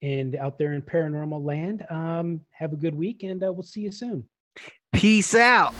[SPEAKER 2] and out there in paranormal land. Um, have a good week, and uh, we'll see you soon.
[SPEAKER 1] peace out